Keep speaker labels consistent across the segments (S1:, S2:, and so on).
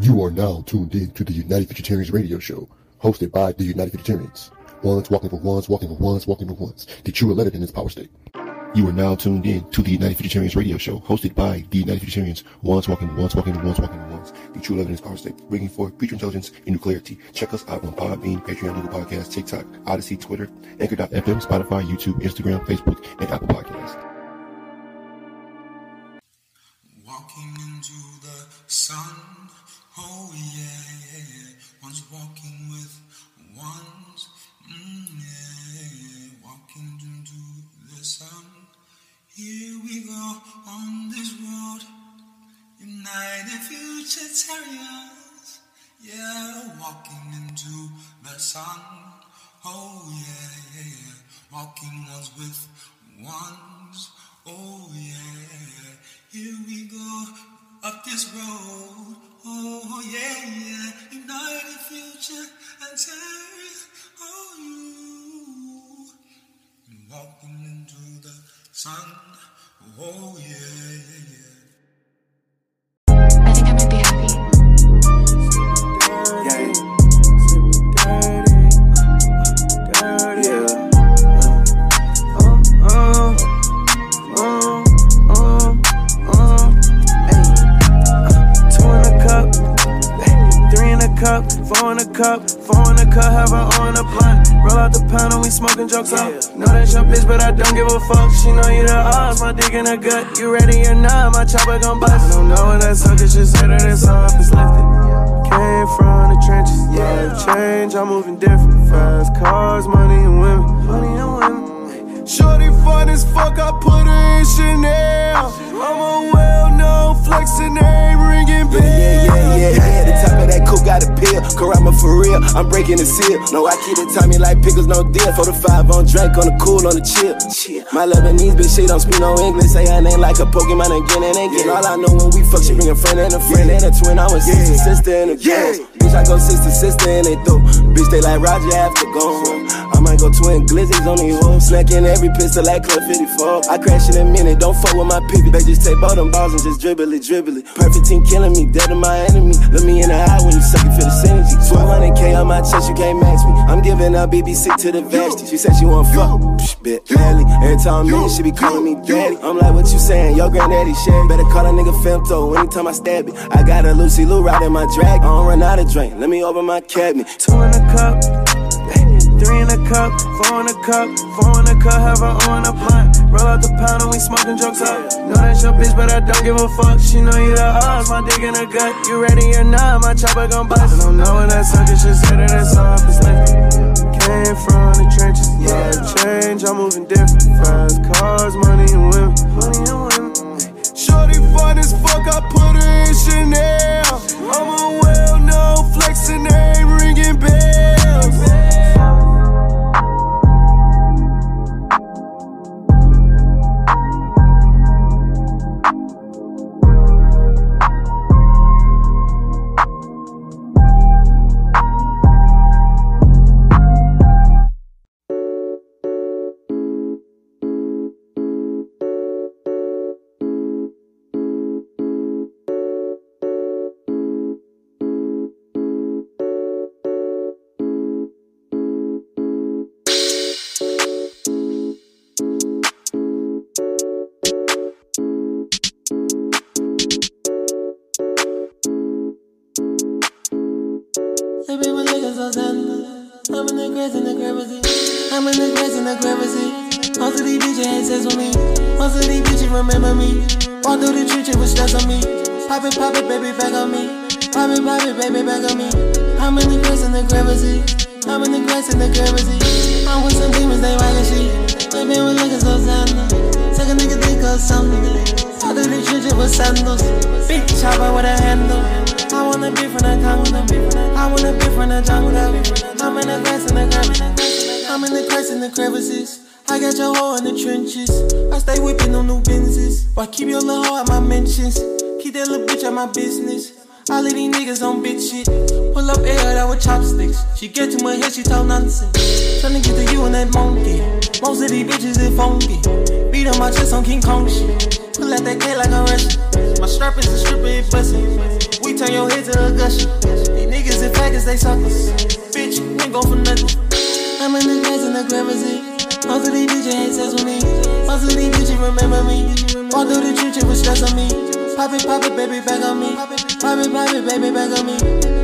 S1: You are now tuned in to the United Futuritarians radio show, hosted by the United Futuritarians. Ones walking for ones, walking for ones, walking for ones. The true Eleven in its power state. You are now tuned in to the United Futuritarians radio show, hosted by the United Futuritarians. Ones walking ones, walking ones, walking ones. The true Eleven in its power state. Bringing forth future intelligence and new clarity. Check us out on Podbean, Patreon, Google Podcasts, TikTok, Odysee, Twitter, Anchor.fm, Spotify, YouTube, Instagram, Facebook, and Apple Podcasts.
S2: Futuritarians, yeah. Walking into the sun, oh yeah, yeah, yeah. Walking ones with ones, oh yeah. Here we go up this road, oh yeah, yeah. United Future and Terry, oh you. Walking into the sun, oh yeah, yeah, yeah.
S3: Cup, four in a cup, four in a cup, have her on a blunt. Roll out the pound and we smoking jokes up. Know that's your bitch, but I don't give a fuck. She know you the odds, my dick in her gut. You ready or not, my chopper gon' bust. I don't know what that sucker should say that it's off, it's lifted. Came from the trenches, life change, I'm moving different. Fast cars, money and women, money and women. Shorty fun as fuck, I put her in Chanel. I'm a well-known flexing name, ringing bells.
S4: Yeah, yeah, yeah, yeah. The top of that coupe got a pill. Karama for real. I'm breaking the seal. No, I keep it timing like pickles, no deal. For the five on Drake, on the cool, on the chill. My Lebanese bitch, she don't speak no English. Say her name like a Pokemon again and again. All I know when we fuck, she bring a friend and a friend and a twin. I'm a sister, sister, and a girl. Bitch, I go sister, sister, and they throw. Bitch, they like Roger after gone. Go twin glizzies on these hoes. Snacking every pistol like Club 54. I crash in a minute, don't fuck with my pivot. They just take both them balls and just dribble it, dribble it. Perfect team killing me, dead to my enemy. Look me in the eye when you suck it for the synergy. 1200k on my chest, you can't match me. I'm giving up BBC to the vashty. She said she want fuck, Psh, bit badly. Every time I'm in, she be calling me daddy. I'm like, what you saying? Your granddaddy shit. Better call a nigga femto anytime I stab it. I got a Lucy Lou right in my drag. I don't run out of drink. Let me open my cabinet.
S3: Two in a cup, three in a cup, four in a cup, four in a cup, have her on a blunt. Roll out the pound and we smoking jokes up. Know that's your bitch, but I don't give a fuck. She know you the odds, my dick in her gut. You ready or not, my chopper gon' bust. I don't know when that sucker should say that off, it's lifted. Came from the trenches, life change, I'm moving different. Fast cars, money and women, money and women. Shorty fun as fuck, I put her in Chanel. I'm a well-known flexing
S5: Pop it, pop it, baby, back on me. Pop it, pop it, baby, back on me. I'm in the grass in the crevice. I'm in the grass in the crevice. I'm with some demons, they rockin' shit. Living with niggas so tender. Take a nigga think of something. Walk through the trenches with sandals. Big chopper with a handle. I wanna be from the Congo. I wanna be from the jungle. I'm in the grass in the crevices. I'm in the grass in the crevices. I got your hoe in the trenches. I stay whipping on new Benzes. Why keep your little hoe at my mentions? Keep that little bitch at my business. All of these niggas on bitch shit. Pull up air that with chopsticks. She get too much head, she talk nonsense. Tryna get to you and that monkey. Most of these bitches is funky. Beat on my chest on King Kong shit. Pull out that K like a Russian. My strap is a stripper, it bustin'. We turn your head to a gusher. These niggas and faggots, they suckers. Bitch, ain't go for nothing. I'm in the grass in the gravity. Most of these bitches ain't sex with me. Most of these bitches remember me. Walk through the it was stress on me. Pop it, pop it, baby, back on me. Pop it, pop it, baby, back on me.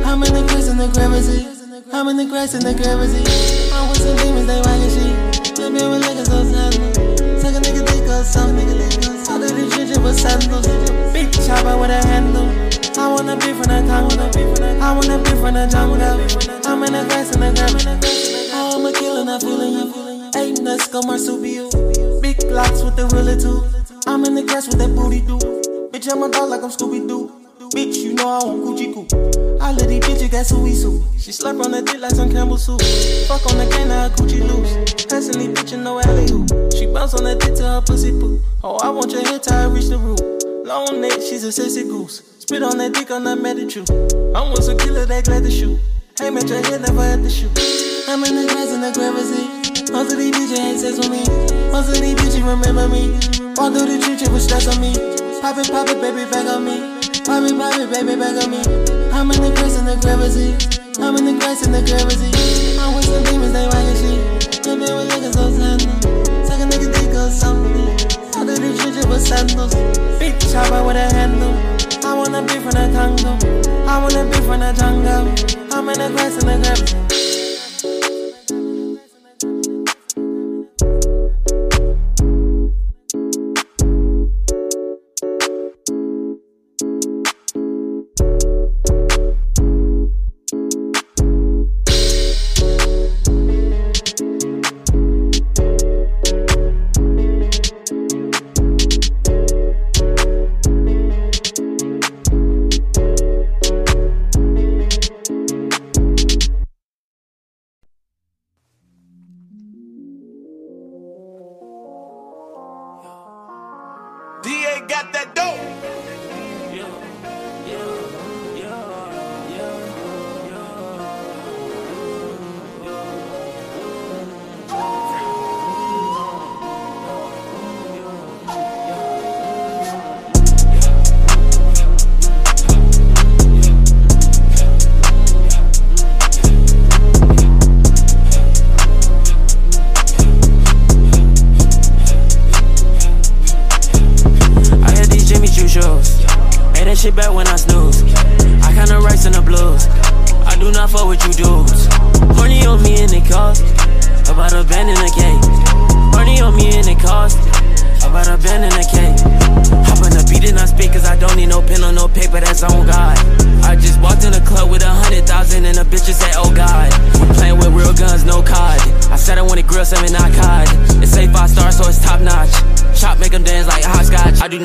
S5: I'm in the grass in the gravity. I'm in the grass in the gravity. I'm with some demons, they wagging shit. Little bit with liquor, so sandals. Take a nigga dick or something. All of the church, it was sandals. Big chopper with a handle. I wanna be from the Congo. I wanna be from the jungle. I'm in the grass in the gravity. I'm a killer, not feeling you. Eight nuts, go marsupio. Big blocks with the ruler too. I'm in the grass with that booty do. Bitch, I'm a dog like I'm Scooby Doo. Bitch, you know I want Gucci Goo. I let these bitches got Suey Sue. She slurp on the dick like some Campbell soup. Fuck on the can, her Gucci loose. Passing these bitches no alley hoop. She bounce on the dick to her pussy poo. Oh, I want your head tie, reach the roof. Long neck, she's a sexy goose. Spit on that dick, I'm not mad at you. I'm with a killer that glad to shoot. Hey, man, your head never had to shoot. I'm in the grass in the gravity. Most of these bitches ain't sex with me. Most of these bitches remember me. Walk through the it was stress on me. Pop it, pop it, baby, back on me. Pop it, pop it, baby, back on me. I'm in the grass in the gravity. I'm in the grass in the gravity. I'm with some demons, they wagging shit. Little bit with liquor, so sandal. Take a nigga dick or something. All of the church, it was sandals. Big chopper with a handle. I wanna be from the Congo. I wanna be from the jungle. I'm in the grass in the gravity.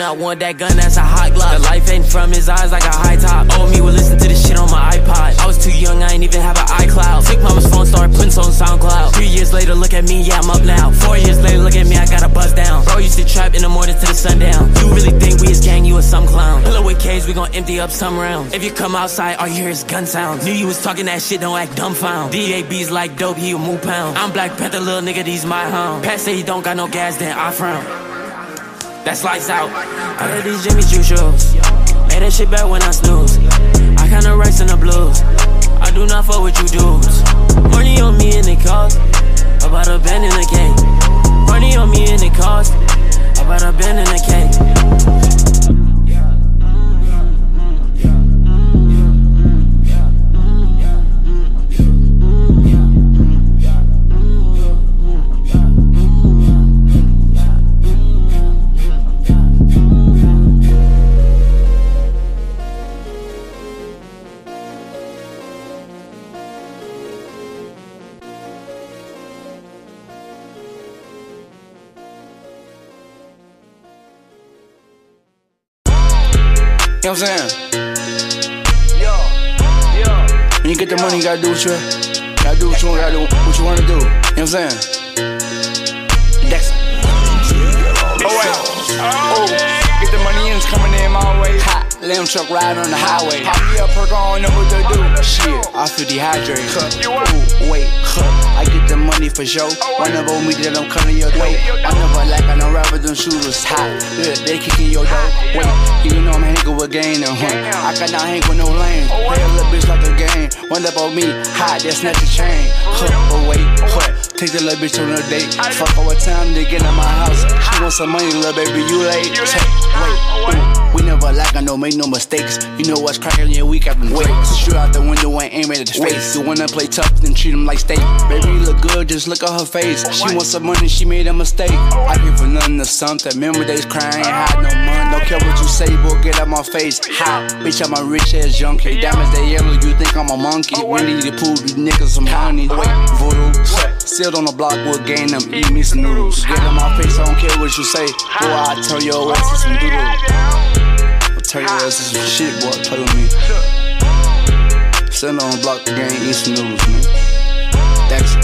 S6: I want that gun, that's a hot glock. The life ain't from his eyes like a high top. Oh, me would listen to this shit on my iPod. I was too young, I ain't even have an iCloud. Took mama's phone, started putting on SoundCloud. Three years later, look at me, yeah, I'm up now. Four years later, look at me, I got a buzz down. Bro used to trap in the morning to the sundown. You really think we is gang, you is some clown. Pull up with K's, we gon' empty up some rounds. If you come outside, all you hear is gun sounds. Knew you was talking that shit, don't act dumbfound. DAB's like dope, he a move pound. I'm Black Panther, little nigga, these my hound. Pat say he don't got no gas, then I frown. That's lights out. I had these Jimmy Choo shoes. Made that shit back when I snooze. I kinda rice in the blues. I do not fuck with you dudes. Money on me and it cost about a band in a cake. Money on me and it cost about a band in
S7: what I'm saying? When you get the money, you gotta do what you gotta do what you gotta do what you wanna do. You know what I'm saying? Oh wait. Oh, get the money in, it's coming in my way. Ha. Lamb truck riding on the highway. Pop me up, perk on, know what to do. Shit, I feel dehydrated. Ooh, wait, huh. I get the money for sure. Run up on me, then I'm coming your way. I never lack, I know rapper, them shooters hot. Yeah, they kicking your door. Wait, you know I'm hanging with gang, and huh. I cannot hang with no lame. Play a little bitch like a game. Run up on me, hot, then snatch a chain. Huh, but oh, wait, huh. Take the little bitch on a date. Fuck over time to get in my house. She want some money, little baby, you late. Wait. We never lack, I know, make no mistakes. You know what's cracking, yeah, we got them Wait, shoot out the window and aim at the face. You wanna play tough, then treat them like steak. Baby, you look good, just look at her face. She wants some money, she made a mistake. I give her nothing to something. Remember days crying, ain't had no money. Don't care what you say, boy, get out my face. Hot, Bitch, I'm a rich ass junkie. Diamonds, they yellow, you think I'm a monkey. We need to prove these niggas some honey. Wait, voodoo. Sealed on the block, we'll gain them, eat me some noodles. Get in my face, I don't care what you say. Boy, I tell your ass it's some doodle. I'll tell your ass it's some shit, boy, play with me. Sit on the block, the game, eat some noodles, man. That's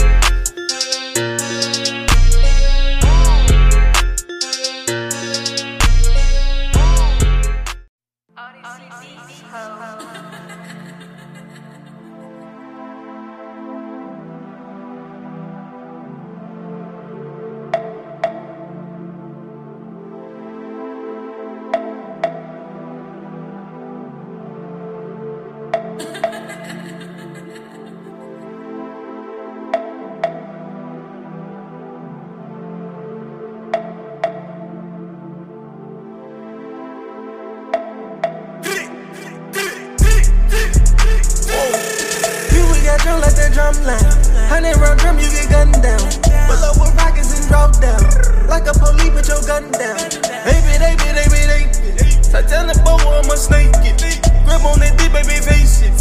S5: drum like that drum line. Hundred round drum, you get gunned down. Pull up with rockets and drop down. Like a police, put your gun down. Baby, they be, they be, they be. Titanic bow, I'm a snake it. Grip on that deep, baby, face it.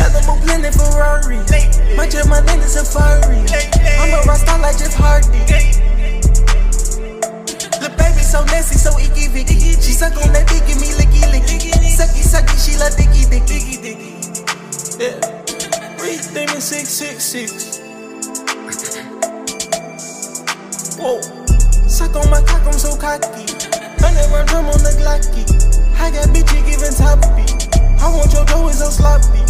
S5: Animal planet Ferrari. Much of my name is Safari. I'm a rockstar like Jeff Hardy. The baby so nasty, so icky vicky. She suck on that dick, give me licky licky. Sucky sucky, she love dicky dicky. Yeah. Demon 666. Whoa. Suck on my cock, I'm so cocky. Hundred run drum on the Glocky. I got bitches giving top beat. I want your dough is so sloppy.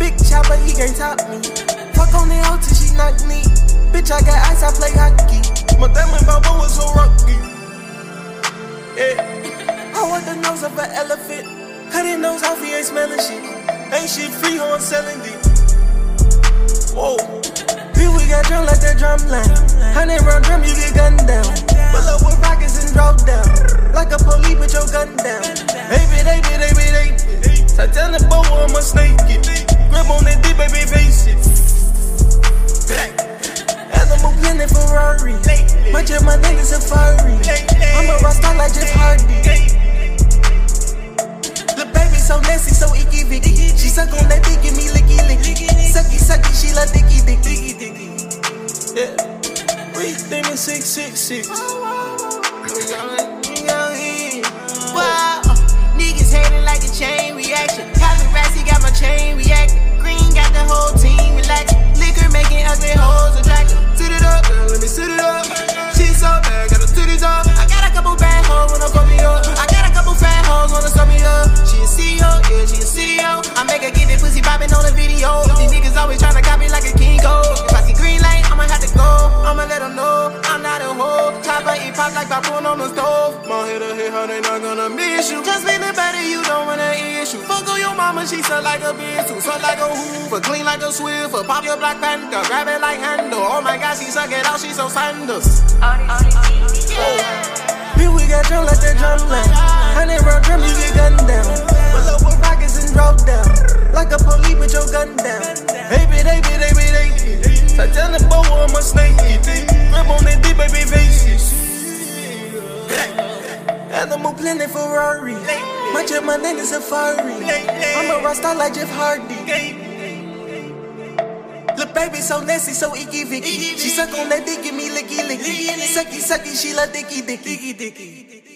S5: Big chopper, he can't top me. Fuck on the till she knock me. Bitch, I got ice, I play hockey. My diamond bubble was so rocky. Yeah. I want the nose of an elephant. Cut nose off, he ain't smelling shit. Ain't shit free, I'm selling it. Whoa. We got drum like that drum line. Hundred round drum, you get gunned down. Pull up with rockets and drop down. Like a police, put your gun down. Baby, be, they be. Titanic bow, I'm a snake it. Grip on that deep, baby, face it. Animal planet Ferrari. Much of my name is Safari. I'm a rockstar like Jeff Hardy. So nasty, so icky vicky. She suck on that dick, give me licky licky. Sucky sucky, she love dicky dicky. Yeah. Reed Demon 666.
S8: Wow, a CEO, yeah, she a CEO. I make her get that pussy popping on the video. These niggas always tryna copy like a king go. If I see green light, I'ma have to go. I'ma let them know I'm not a hoe. Chopper eat pop like popcorn on the stove.
S5: My head a hit how they not gonna miss you.
S8: Just make it better, you don't wanna issue.
S5: Fuck on your mama, she suck like a bitch too. Suck like a hoover, clean like a swiffer. Pop your black panther, grab it like handle. Oh my god, she suck it out, she so sandals. Here we got drum like that drum line. Hundred round drum, you get gunned down. Pull up with rockets and drop down. Like a police, put your gun down. Baby, they be, they be, they be. Titanic bow, I'm a snake. Grip on that deep, baby, face Animal planet Ferrari. Much of my name is Safari. I'm a rockstar like Jeff Hardy. Look, baby, so nasty, so icky vicky. She suck on that dick, give me licky licky. Sucky sucky, she love dicky dicky. dicky.
S9: Yeah.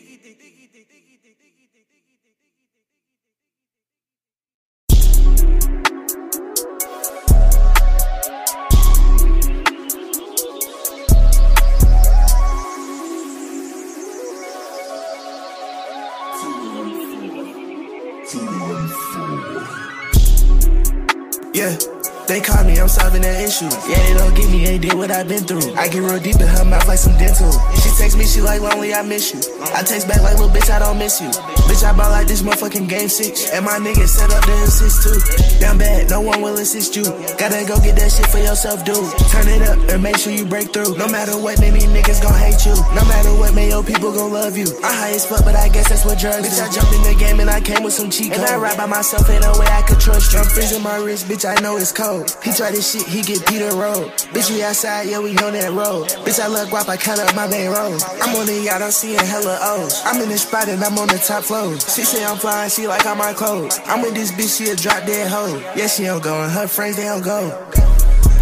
S9: Yeah, they don't give me, they did what I've been through. I get real deep in her mouth like some dental. She text me, she like, lonely, I miss you. I text back like, little bitch, I don't miss you. Bitch, I bought like this motherfucking game six. And my niggas set up the assist too. Damn bad, no one will assist you. Gotta go get that shit for yourself, dude. Turn it up and make sure you break through. No matter what, man, these niggas gon' hate you. No matter what, man, your people gon' love you. I high as fuck, but I guess that's what drugs Bitch, I jumped in the game and I came with some cheat And I ride by myself, ain't no way I could trust you. I'm freezing my wrist, bitch, I know it's cold. He tried this shit, he get Peter Road. Bitch, we outside, yeah, we on that road. Bitch, I love guap, I count up my main road. I'm on the yacht, I'm seeing hella O's. I'm in the spot and I'm on the top floor. She say I'm flying, she like all my clothes. I'm with this bitch, she a drop dead hoe. Yeah, she don't go, and her friends, they don't go.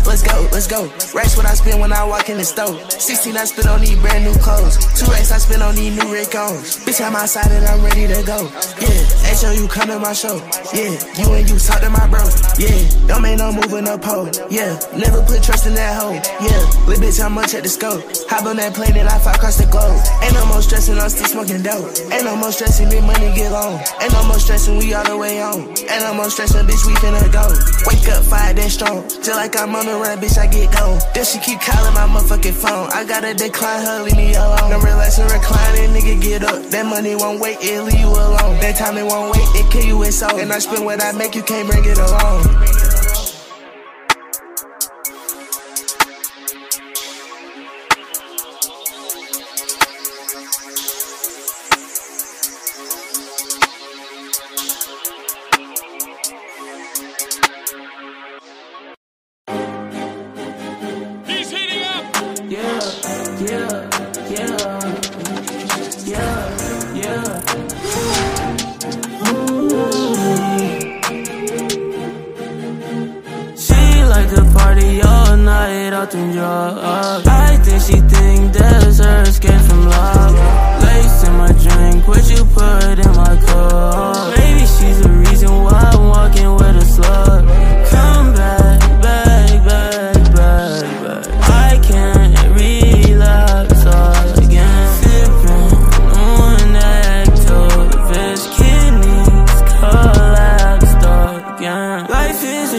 S9: Let's go, let's go. Racks what I spend when I walk in the store. 16 I spend on these brand new clothes. Two racks I spend on these new Rick Owens. Bitch, I'm outside and I'm ready to go. Yeah, HO, you come to my show. Yeah, you and you talk to my bro. Yeah, don't make no move in no pole. Yeah, never put trust in that hoe. Yeah, little bitch, how much at the scope? Hop on that plane and I fly across the globe. Ain't no more stressing, I'm still smoking dope. Ain't no more stressing, me money get long. Ain't no more stressing, we all the way on. Ain't no more stressing, bitch, we finna go. Wake up, fire that strong. Just like I'm on the run, bitch, I get gone. Then she keep calling my motherfucking phone. I gotta decline her, leave me alone. No relax and reclining, nigga, get up. That money won't wait, it leave you alone. That time it won't wait, it kill you, it's all. And I spend what I make, you can't bring it along.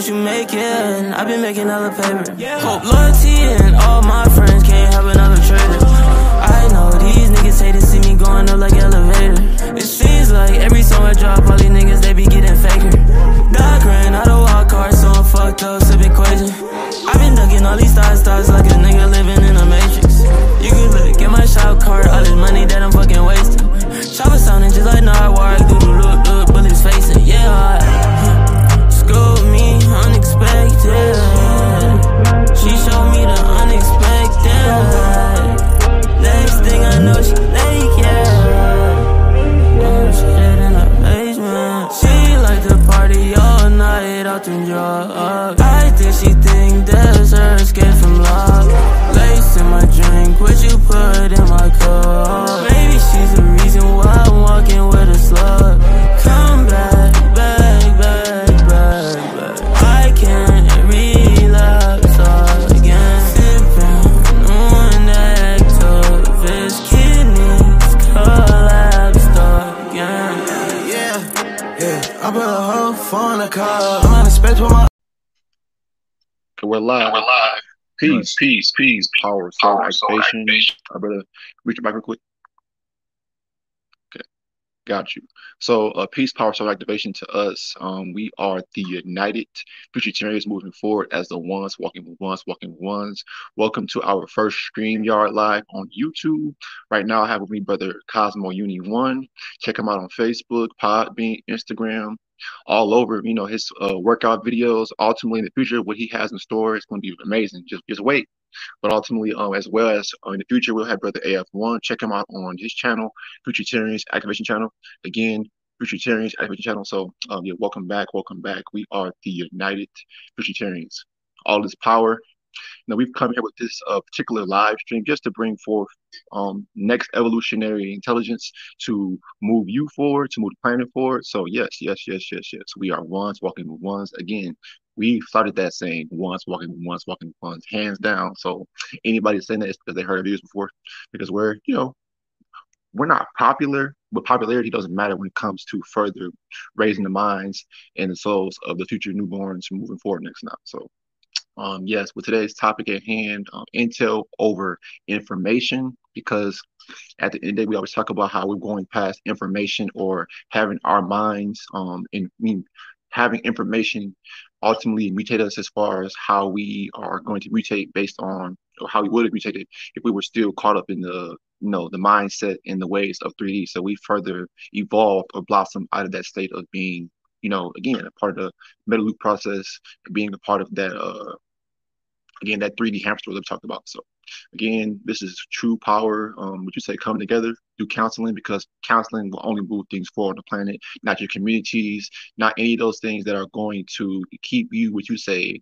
S6: What you make it. I've been making other paper. Hope loyalty and all my friends can't have another trailer. I know these niggas hate to see me going up like elevator. It seems like every song I drop, all these niggas they be getting faker. Doc ran out of wild card, so I'm fucked up, sipping equation. I've been ducking all these stars, stars like a nigga living in a matrix. You can look at my shop card, all this money that I'm fucking wasting. Chopper sounding just like
S10: Nardwuar, we're live. We're live. Peace, peace, peace. Power, soul, activation. I better reach it back real quick. Okay, got you. So, uh, peace, power, soul, activation to us. Um, we are the United Futuritarians moving forward as the ones walking with ones, walking with ones. Welcome to our first StreamYard live on YouTube. Right now, I have with me brother Cosmo Uni One. Check him out on Facebook, Podbean, Instagram all over. You know his uh, workout videos. Ultimately, in the future, what he has in store is going to be amazing. Just just wait. But ultimately, um, as well as uh, in the future, we'll have Brother AF1. Check him out on his channel, Futuritarians Activation Channel. Again, Futuritarians Activation Channel. So, um, yeah, welcome back, welcome back. We are the United Futuritarians. All this power. You know, we've come here with this uh, particular live stream just to bring forth um, next evolutionary intelligence to move you forward, to move the planet forward. So yes, yes, yes, yes, yes. We are ones walking with ones. Again, we started that saying once walking with ones, walking with ones, hands down. So anybody saying that is because they heard of these before, because we're, you know, we're not popular, but popularity doesn't matter when it comes to further raising the minds and the souls of the future newborns moving forward next now. So, um, yes, with today's topic at hand, um, intel over information, because at the end of the day, we always talk about how we're going past information or having our minds, um, and I mean, having information ultimately mutate us as far as how we are going to mutate based on or how we would have mutated if we were still caught up in the you know the mindset and the ways of 3D. So we further evolved or blossomed out of that state of being, you know, again a part of the metal loop process, being a part of that uh again that 3D hamster that we talked about. So again, this is true power. Um, would you say coming together through counseling because counseling will only move things forward on the planet, not your communities, not any of those things that are going to keep you, what you say,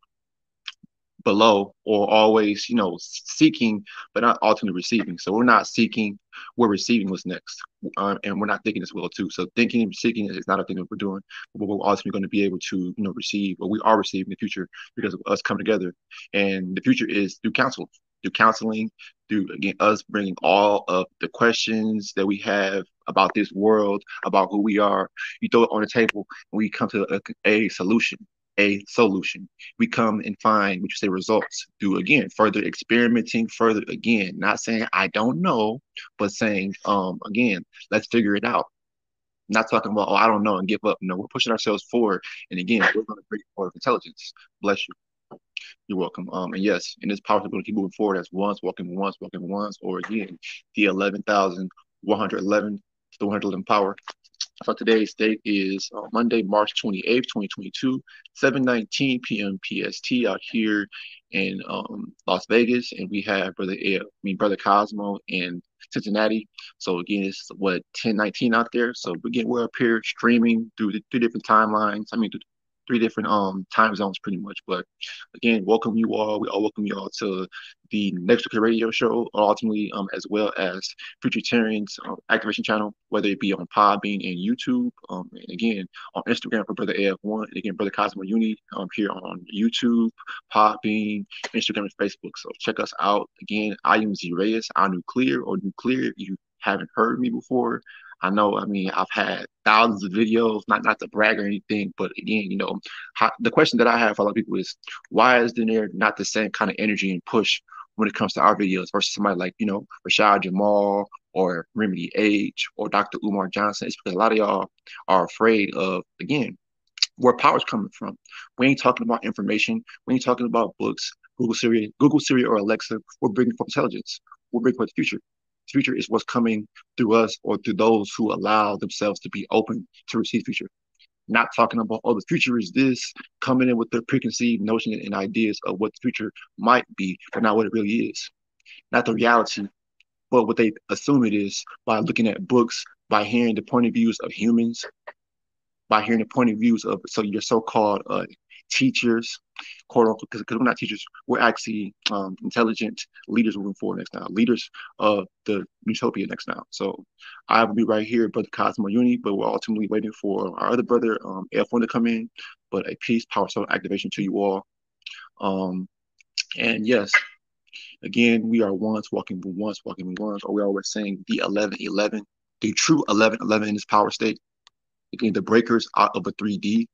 S10: below or always, you know, seeking, but not ultimately receiving. So we're not seeking, we're receiving what's next. Um, and we're not thinking as well too. So thinking and seeking is not a thing that we're doing, but we're ultimately going to be able to, you know, receive what we are receiving in the future because of us coming together. And the future is through counsel, through counseling, through again us bringing all of the questions that we have about this world, about who we are. You throw it on the table, and we come to a, a solution a solution. We come and find, what you say, results through again further experimenting, further again, not saying I don't know, but saying, um, again, let's figure it out. Not talking about, oh, I don't know and give up. No, we're pushing ourselves forward. And again, we're going to bring forward intelligence. Bless you. You're welcome. Um, and yes, in this power, we're going to keep moving forward as once, walking once, walking once, or again, the 11,111, the 111 power. So today's date is uh, Monday, March 28th, 2022, 7:19 p.m. PST out here in um, Las Vegas, and we have brother, I mean brother Cosmo in Cincinnati. So again, it's what 10:19 out there. So again, we're up here streaming through the three different timelines. I mean, three different um time zones pretty much. But again, welcome you all. We all welcome you all to the Next Radio Show, ultimately um as well as Futuritarians um, Activation Channel, whether it be on Podbean and YouTube, um and again on Instagram for Brother AF1, and again Brother Cosmo Uni um here on YouTube, Podbean, Instagram, and Facebook. So check us out. Again, I am Z Reyes, I Nuclear or Nuclear. If you haven't heard me before. I know, I mean, I've had thousands of videos, not not to brag or anything, but again, you know, how, the question that I have for a lot of people is why is there not the same kind of energy and push when it comes to our videos versus somebody like, you know, Rashad Jamal or Remedy Age or Dr. Umar Johnson? It's because a lot of y'all are afraid of, again, where power's coming from. We ain't talking about information. We ain't talking about books, Google Siri, Google Siri or Alexa. We're bringing for intelligence. We're bringing for the future future is what's coming through us or through those who allow themselves to be open to receive future. Not talking about, oh, the future is this, coming in with their preconceived notions and ideas of what the future might be, but not what it really is. Not the reality, but what they assume it is by looking at books, by hearing the point of views of humans, by hearing the point of views of so your so-called uh, teachers, quote unquote, because we're not teachers, we're actually um, intelligent leaders moving forward next now, leaders of the utopia next now. So I will be right here, Brother Cosmo Uni, but we're ultimately waiting for our other brother, um, F1 to come in. But a peace, power, soul activation to you all. Um, and yes, again, we are once walking once, walking once, or we're always saying the 11 11, the true 11 11 in this power state. Again, the breakers out of a 3D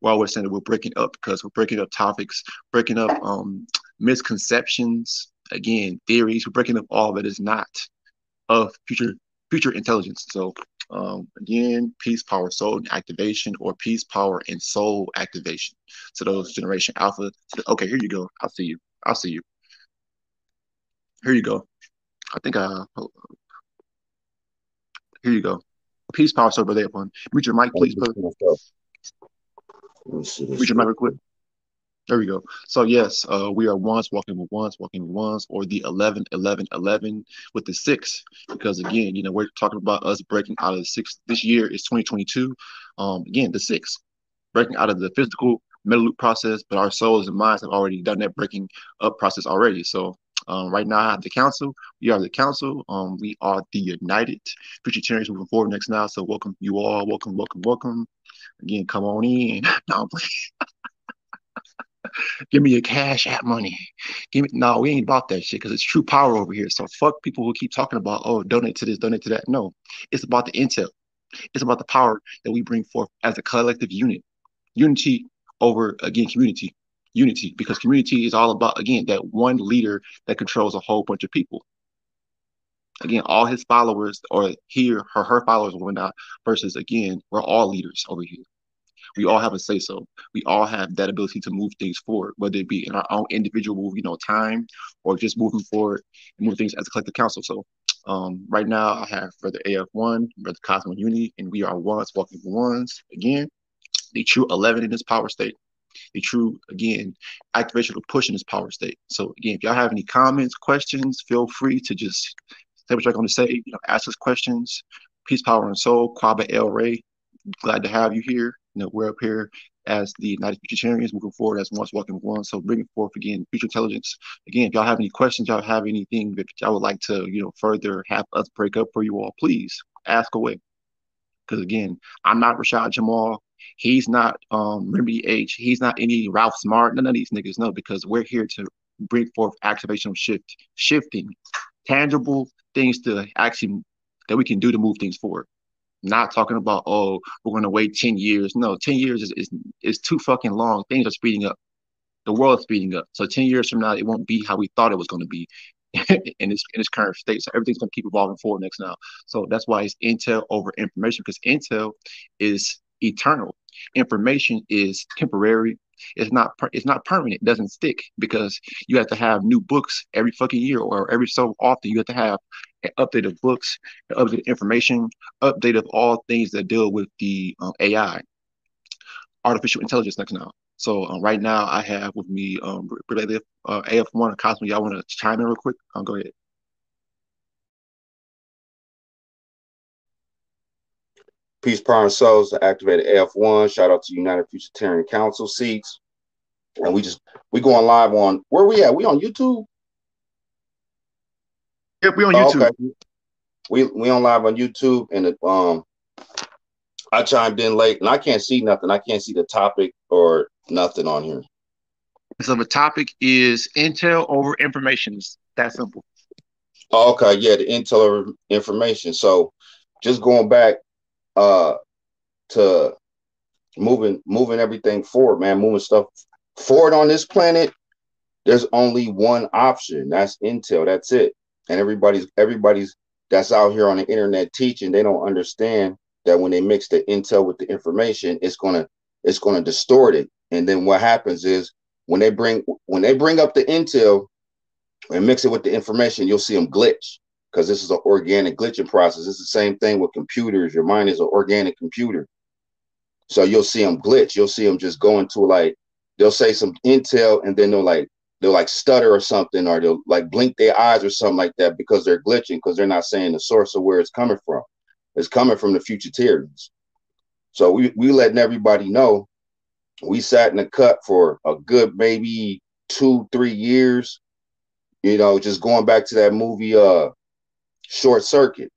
S10: while we're saying that we're breaking up because we're breaking up topics, breaking up um, misconceptions, again, theories, we're breaking up all that is not of future future intelligence. So um, again, peace, power, soul activation, or peace, power, and soul activation. So those generation alpha. Okay, here you go. I'll see you. I'll see you. Here you go. I think I. Here you go. Peace, power, soul, brother. Mute your mic, please, brother. Reach your mic real quick. There we go. So yes, uh, we are once walking with once, walking with once, or the 11, 11, 11 with the six, because again, you know, we're talking about us breaking out of the six. This year is 2022. Um, again, the six, breaking out of the physical metal loop process, but our souls and minds have already done that breaking up process already. So um, right now, I have the council. We are the council. Um, we are the United Futuritarians moving forward next now. So welcome you all. Welcome, welcome, welcome. Again, come on in. no, Give me your cash app money. Give me no, we ain't about that shit because it's true power over here. So fuck people who keep talking about oh donate to this, donate to that. No, it's about the intel. It's about the power that we bring forth as a collective unit. Unity over again community. Unity, because community is all about again that one leader that controls a whole bunch of people. Again, all his followers or here her her followers or whatnot, versus again, we're all leaders over here. We all have a say so. We all have that ability to move things forward, whether it be in our own individual, you know, time or just moving forward and move things as a collective council. So um, right now I have Brother AF1, Brother Cosmo unity and we are ones walking ones. Again, the true 11 in this power state. The true, again, activation of push in this power state. So again, if y'all have any comments, questions, feel free to just say what you're going to say. You know, ask us questions. Peace, power, and soul. Quaba El Ray. Glad to have you here. You know, we're up here as the United Futuritarians moving forward as once walking one. So bringing forth again future intelligence. Again, if y'all have any questions, y'all have anything that y'all would like to, you know, further have us break up for you all, please ask away. Because again, I'm not Rashad Jamal. He's not um Remy H. He's not any Ralph Smart. None of these niggas know because we're here to bring forth activational shift, shifting, tangible things to actually that we can do to move things forward. Not talking about oh we're to wait ten years. No, ten years is, is is too fucking long. Things are speeding up. The world is speeding up. So ten years from now, it won't be how we thought it was going to be in its in its current state. So everything's going to keep evolving forward next now. So that's why it's intel over information because intel is eternal. Information is temporary. It's not it's not permanent. It doesn't stick because you have to have new books every fucking year or every so often. You have to have an update of books, an update of information, update of all things that deal with the um, AI, artificial intelligence next now. So um, right now I have with me um related uh, AF1 and Cosmo. Y'all want to chime in real quick? Um, go ahead.
S11: Peace, Power, and Souls to activated F1. Shout out to United Futuritarian Council seats. And we just we going live on where we at? We on YouTube?
S10: Yep, we on
S11: Oh,
S10: YouTube.
S11: okay. We we on live on YouTube and it, um I chimed in late and I can't see nothing. I can't see the topic or nothing on here.
S10: So the topic is intel over information. It's that simple.
S11: Oh, okay, yeah, the intel over information. So just going back uh to moving moving everything forward, man, moving stuff forward on this planet, there's only one option. That's intel. That's it. And everybody's everybody's that's out here on the internet teaching, they don't understand that when they mix the intel with the information, it's gonna it's gonna distort it. And then what happens is when they bring when they bring up the intel and mix it with the information, you'll see them glitch because this is an organic glitching process. It's the same thing with computers. Your mind is an organic computer. So you'll see them glitch. You'll see them just go into like they'll say some intel and then they'll like they'll like stutter or something or they'll like blink their eyes or something like that because they're glitching because they're not saying the source of where it's coming from. It's coming from the futuritarians. So we we letting everybody know we sat in the cut for a good maybe two three years. You know, just going back to that movie uh Short Circuit.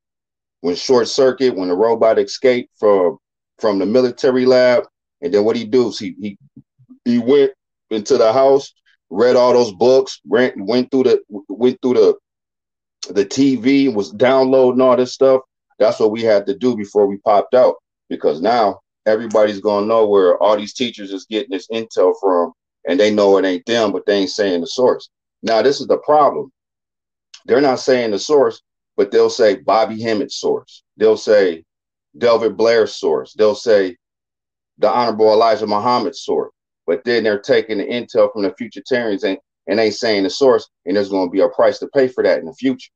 S11: When Short Circuit, when the robot escaped from from the military lab, and then what he do is he he he went into the house, read all those books, went went through the went through the the TV, was downloading all this stuff. That's what we had to do before we popped out, because now everybody's gonna know where all these teachers is getting this intel from, and they know it ain't them, but they ain't saying the source. Now this is the problem. They're not saying the source, but they'll say Bobby Hemmitt's source. They'll say Delbert Blair source. They'll say the Honorable Elijah Muhammad source. But then they're taking the intel from the futuritarians and, and ain't saying the source, and there's going to be a price to pay for that in the future.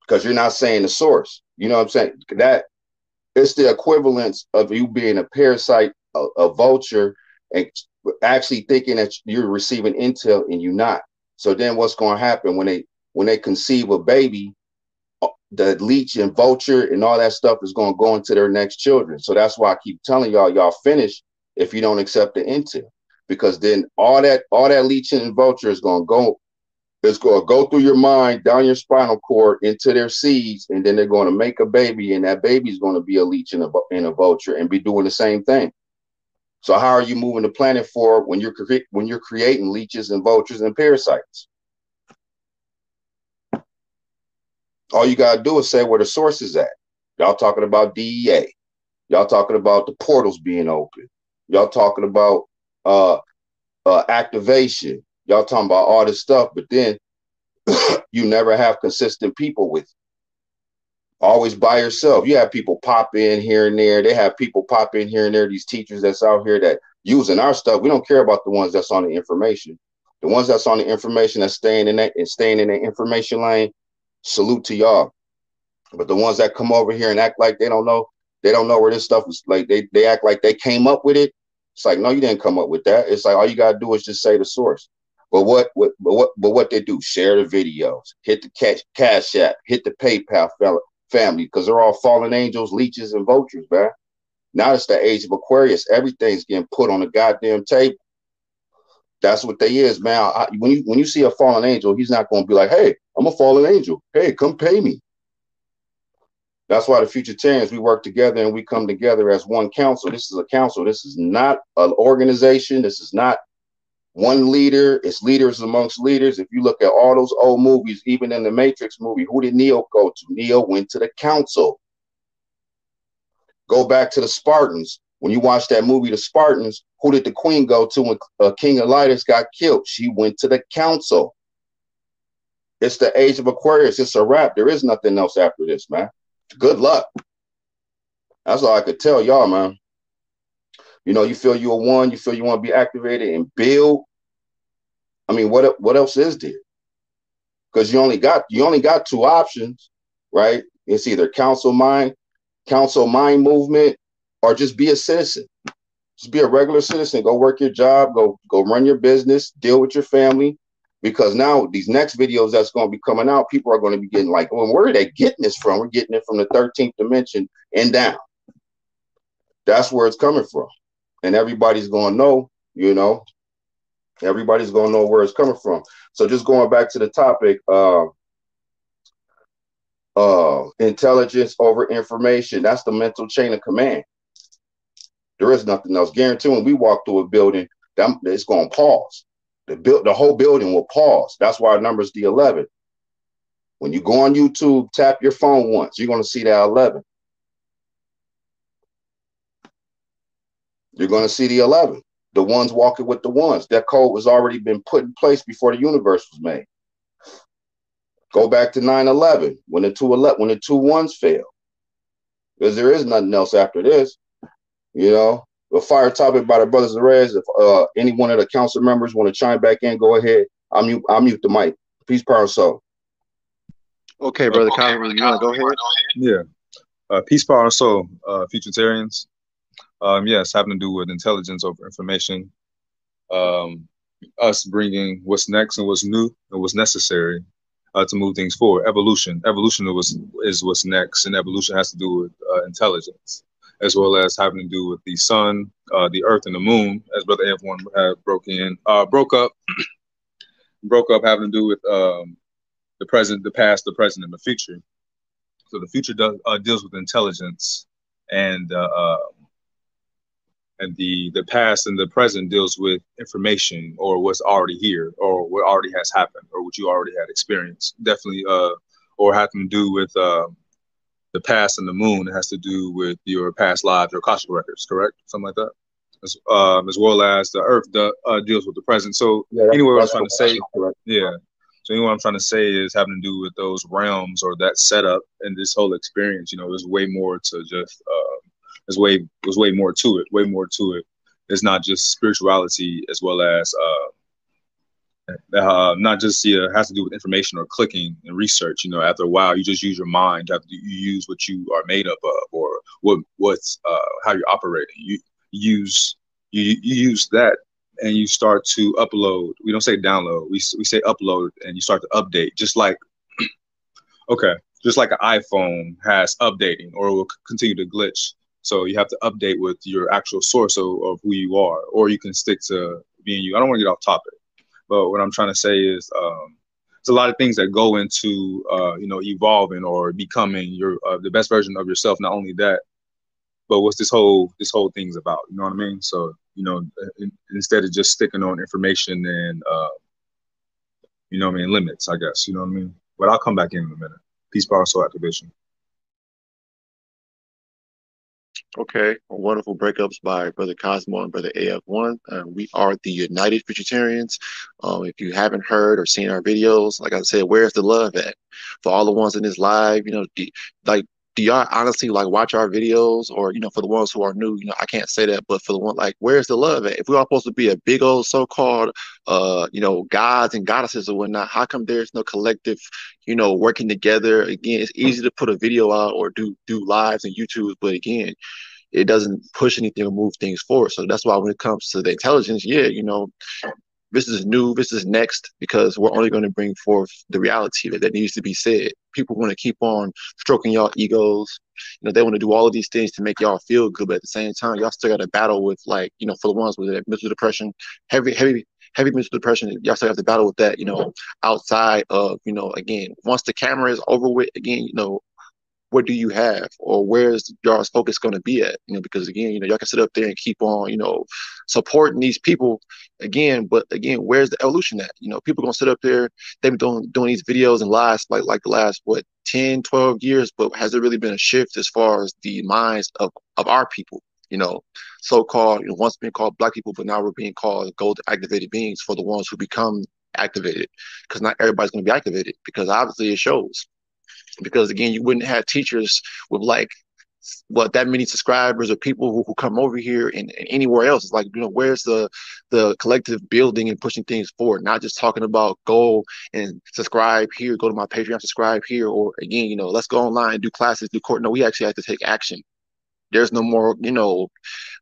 S11: Because you're not saying the source. You know what I'm saying? That it's the equivalence of you being a parasite, a, a vulture, and actually thinking that you're receiving intel and you're not. So then what's going to happen when they when they conceive a baby, uh, the leech and vulture and all that stuff is going to go into their next children. So that's why I keep telling y'all, y'all finish if you don't accept the intel, because then all that all that leech and vulture is going to go, it's going to go through your mind, down your spinal cord, into their seeds, and then they're going to make a baby, and that baby's going to be a leech and a, and a vulture and be doing the same thing. So how are you moving the planet forward when you're when you're creating leeches and vultures and parasites? All you gotta do is say where the source is at. Y'all talking about DEA. Y'all talking about the portals being open. Y'all talking about uh, uh, activation. Y'all talking about all this stuff, but then you never have consistent people with you. Always by yourself. You have people pop in here and there. They have people pop in here and there. These teachers that's out here that using our stuff. We don't care about the ones that's on the information. The ones that's on the information that's staying in that and staying in the information lane. Salute to y'all. But the ones that come over here and act like they don't know, they don't know where this stuff is. Like they they act like they came up with it. It's like no, you didn't come up with that. It's like all you gotta do is just say the source. But what, what, but what, but what they do? Share the videos, hit the cash, cash app, hit the PayPal fella, family, because they're all fallen angels, leeches, and vultures, man. Now it's the age of Aquarius. Everything's getting put on the goddamn table. That's what they is, man. I, when you when you see a fallen angel, he's not going to be like, "Hey, I'm a fallen angel. Hey, come pay me." That's why the Futuritarians we work together and we come together as one council. This is a council. This is not an organization. This is not one leader. It's leaders amongst leaders. If you look at all those old movies, even in the Matrix movie, who did Neo go to? Neo went to the council. Go back to the Spartans. When you watch that movie, The Spartans, who did the queen go to when uh, King Elias got killed? She went to the council. It's the age of Aquarius. It's a wrap. There is nothing else after this, man. Good luck. That's all I could tell y'all, man. You know, you feel you're one, you feel you want to be activated and build. I mean, what what else is there? Because you only got you only got two options, right? It's either council mind, council mind movement, or just be a citizen. Just be a regular citizen. Go work your job. Go go run your business. Deal with your family. Because now these next videos that's going to be coming out, people are going to be getting like, well, where are they getting this from? We're getting it from the 13th dimension and down. That's where it's coming from. And everybody's going to know, you know, everybody's going to know where it's coming from. So just going back to the topic, uh, uh, intelligence over information. That's the mental chain of command. There is nothing else. Guarantee when we walk through a building, that it's going to pause. The build, the whole building will pause. That's why our number is the 11. When you go on YouTube, tap your phone once, you're going to see that 11. You're going to see the 11. The ones walking with the ones. That code was already been put in place before the universe was made. Go back to 9-11 when the two when the two ones failed. Because there is nothing else after this. You know, a fire topic by the brothers Rez. If uh, any one of the council members want to chime back in, go ahead. I'll mute, I'll mute the mic. Peace, power, and soul.
S10: Okay, brother okay, Colin, you want to go ahead?
S12: Yeah. Uh, peace, power, and soul, uh, Futuritarians. Um, yes, having to do with intelligence over information. Um, us bringing what's next and what's new and what's necessary uh, to move things forward. Evolution. Evolution was, is what's next, and evolution has to do with uh, intelligence as well as having to do with the sun, uh, the earth, and the moon, as Brother F1 broke in, uh, broke up, broke up having to do with um, the present, the past, the present, and the future. So the future uh, deals with intelligence, and uh, um, and the the past and the present deals with information or what's already here or what already has happened or what you already had experienced. Definitely, uh, or having to do with uh, the past and the moon has to do with your past lives or Akashic records, correct? Something like that. As, um, as well as the Earth the, uh, deals with the present. So yeah, anyway, what I'm trying to say, yeah. So anyway, what I'm trying to say is having to do with those realms or that setup and this whole experience. You know, there's way more to just. Uh, there's way there's way more to it. Way more to it. It's not just spirituality as well as uh, uh, not just you yeah, has to do with information or clicking and research. You know, after a while, you just use your mind. After you use what you are made up of, or what what's uh, how you're operating. You use you, you use that, and you start to upload. We don't say download. We we say upload, and you start to update. Just like okay, just like an iPhone has updating, or will continue to glitch. So you have to update with your actual source of, of who you are, or you can stick to being you. I don't want to get off topic but what I'm trying to say is, um, a lot of things that go into, uh, you know, evolving or becoming your uh, the best version of yourself. Not only that, but what's this whole this whole thing's about? You know what I mean? So you know, in, instead of just sticking on information and uh, you know, what I mean, limits. I guess you know what I mean. But I'll come back in in a minute. Peace, power, soul activation.
S10: Okay, wonderful breakups by Brother Cosmo and Brother AF1. Uh, we are the United Futuritarians. Um, if you haven't heard or seen our videos, like I said, where's the love at? For all the ones in this live, you know, like, do y'all honestly like watch our videos or, you know, for the ones who are new, you know, I can't say that, but for the one, like, where's the love at? If we're all supposed to be a big old so-called, uh, you know, gods and goddesses or whatnot, how come there's no collective, you know, working together? Again, it's easy to put a video out or do, do lives and youtube but again, it doesn't push anything or move things forward. So that's why when it comes to the intelligence, yeah, you know, this is new, this is next, because we're only going to bring forth the reality that, that needs to be said. People want to keep on stroking y'all egos. You know, they want to do all of these things to make y'all feel good, but at the same time, y'all still got to battle with like, you know, for the ones with that mental depression, heavy, heavy, heavy mental depression, y'all still have to battle with that, you know, outside of, you know, again, once the camera is over with, again, you know, what do you have? Or where's y'all's focus going to be at? You know because again you know y'all can sit up there and keep on you know supporting these people again but again where's the evolution at? You know people going to sit up there they've been doing doing these videos and lives like like the last what 10 12 years but has there really been a shift as far as the minds of of our people? You know so-called you know once being called black people but now we're being called gold activated beings for the ones who become activated because not everybody's going to be activated because obviously it shows because again, you wouldn't have teachers with like what that many subscribers or people who, who come over here and, and, anywhere else. It's like, you know, where's the the collective building and pushing things forward? Not just talking about go and subscribe here, go to my Patreon, subscribe here, or again, you know, let's go online, do classes, do court. No, we actually have to take action. There's no more, you know,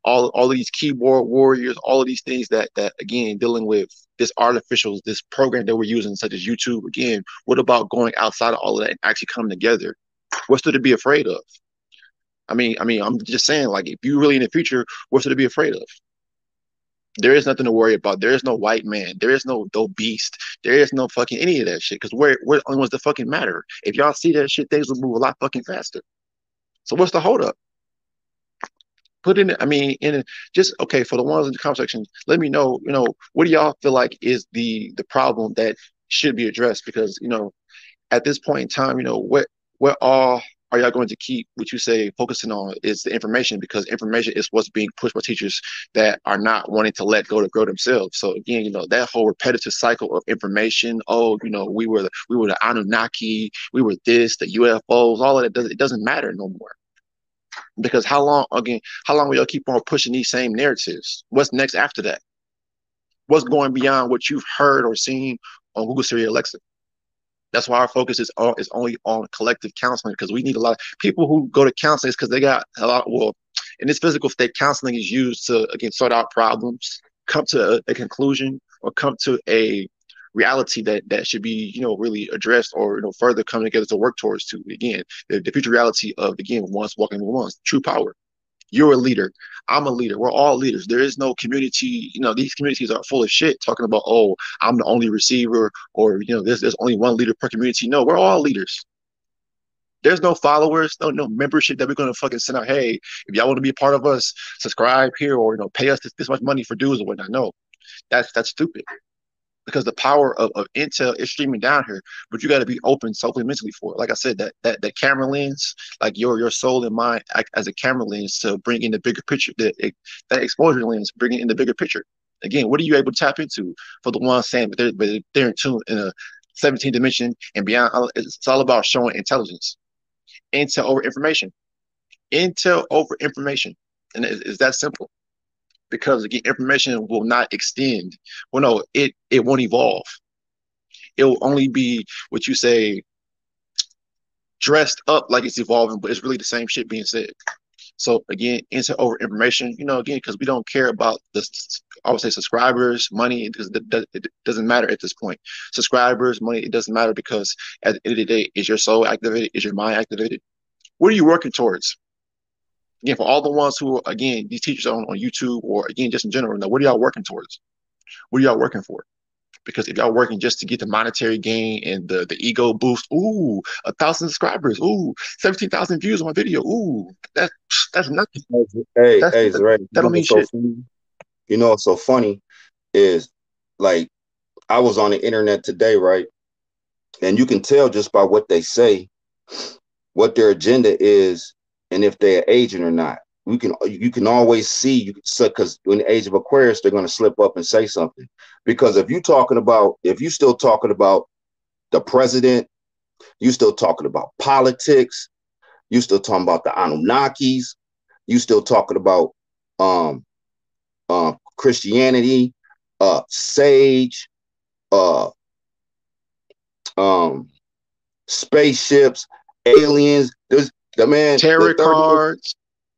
S10: all all of these keyboard warriors, all of these things that that again dealing with this artificial, this program that we're using, such as YouTube. Again, what about going outside of all of that and actually coming together? What's there to be afraid of? I mean, I mean, I'm just saying, like, if you really in the future, what's there to be afraid of? There is nothing to worry about. There is no white man. There is no no beast. There is no fucking any of that shit. Because we're we're the only ones that fucking matter. If y'all see that shit, things will move a lot fucking faster. So what's the holdup? Put in i mean in just okay for the ones in the comment section let me know you know what do y'all feel like is the the problem that should be addressed? Because you know at this point in time you know what what all are y'all going to keep what you say focusing on is the information? Because information is what's being pushed by teachers that are not wanting to let go to grow themselves. So again you know that whole repetitive cycle of information oh you know we were the we were the anunnaki we were this the ufos all of that does it doesn't matter no more because how long again? How long will y'all keep on pushing these same narratives? What's next after that? What's going beyond what you've heard or seen on Google Siri Alexa? That's why our focus is all is only on collective counseling because we need a lot of people who go to counseling because they got a lot. Well, in this physical state, counseling is used to again sort out problems, come to a, a conclusion, or come to a reality that that should be you know really addressed or you know further coming together to work towards to again the, the future reality of again once walking once true power. You're a leader. I'm a leader. We're all leaders. There is no community you know these communities are full of shit talking about oh i'm the only receiver or you know there's, there's only one leader per community. No we're all leaders. There's no followers, no no membership that we're gonna fucking send out. Hey, if y'all want to be a part of us, subscribe here or you know pay us this, this much money for dues or whatnot. No, that's that's stupid because the power of, of intel is streaming down here but you got to be open selfly mentally for it. Like i said that that that camera lens like your your soul and mind as a camera lens to bring in the bigger picture that that exposure lens bringing in the bigger picture. Again what are you able to tap into for the ones saying but they're, but they're in tune in a 17 dimension and beyond? Uh, it's all about showing intelligence. Intel over information. Intel over information. And it's, it's that simple because again, information will not extend. Well, no, it it won't evolve. It will only be what you say dressed up like it's evolving, but it's really the same shit being said. So again, into over information, you know, again, because we don't care about the, I would say subscribers, money. It, it doesn't matter at this point. Subscribers, money, it doesn't matter because at the end of the day, is your soul activated? Is your mind activated? What are you working towards? Again, for all the ones who, again, these teachers on, on YouTube or again, just in general, now what are y'all working towards? What are y'all working for? Because if y'all working just to get the monetary gain and the, the ego boost, ooh, a thousand subscribers, ooh, 17,000 views on my video, ooh, that, that's nothing.
S11: Hey,
S10: that's,
S11: hey,
S10: that,
S11: right.
S10: that don't mean
S11: so
S10: shit.
S11: Funny? You know what's so funny is like I was on the internet today, right? And you can tell just by what they say what their agenda is and if they're agent or not. we can you can always see you because in the age of Aquarius they're going to slip up and say something because if you're talking about if you're still talking about the president, you're still talking about politics, you're still talking about the Anunnakis, you're still talking about um uh, Christianity, uh sage, uh um spaceships, aliens. There's the man
S10: Tarot
S11: the
S10: cards.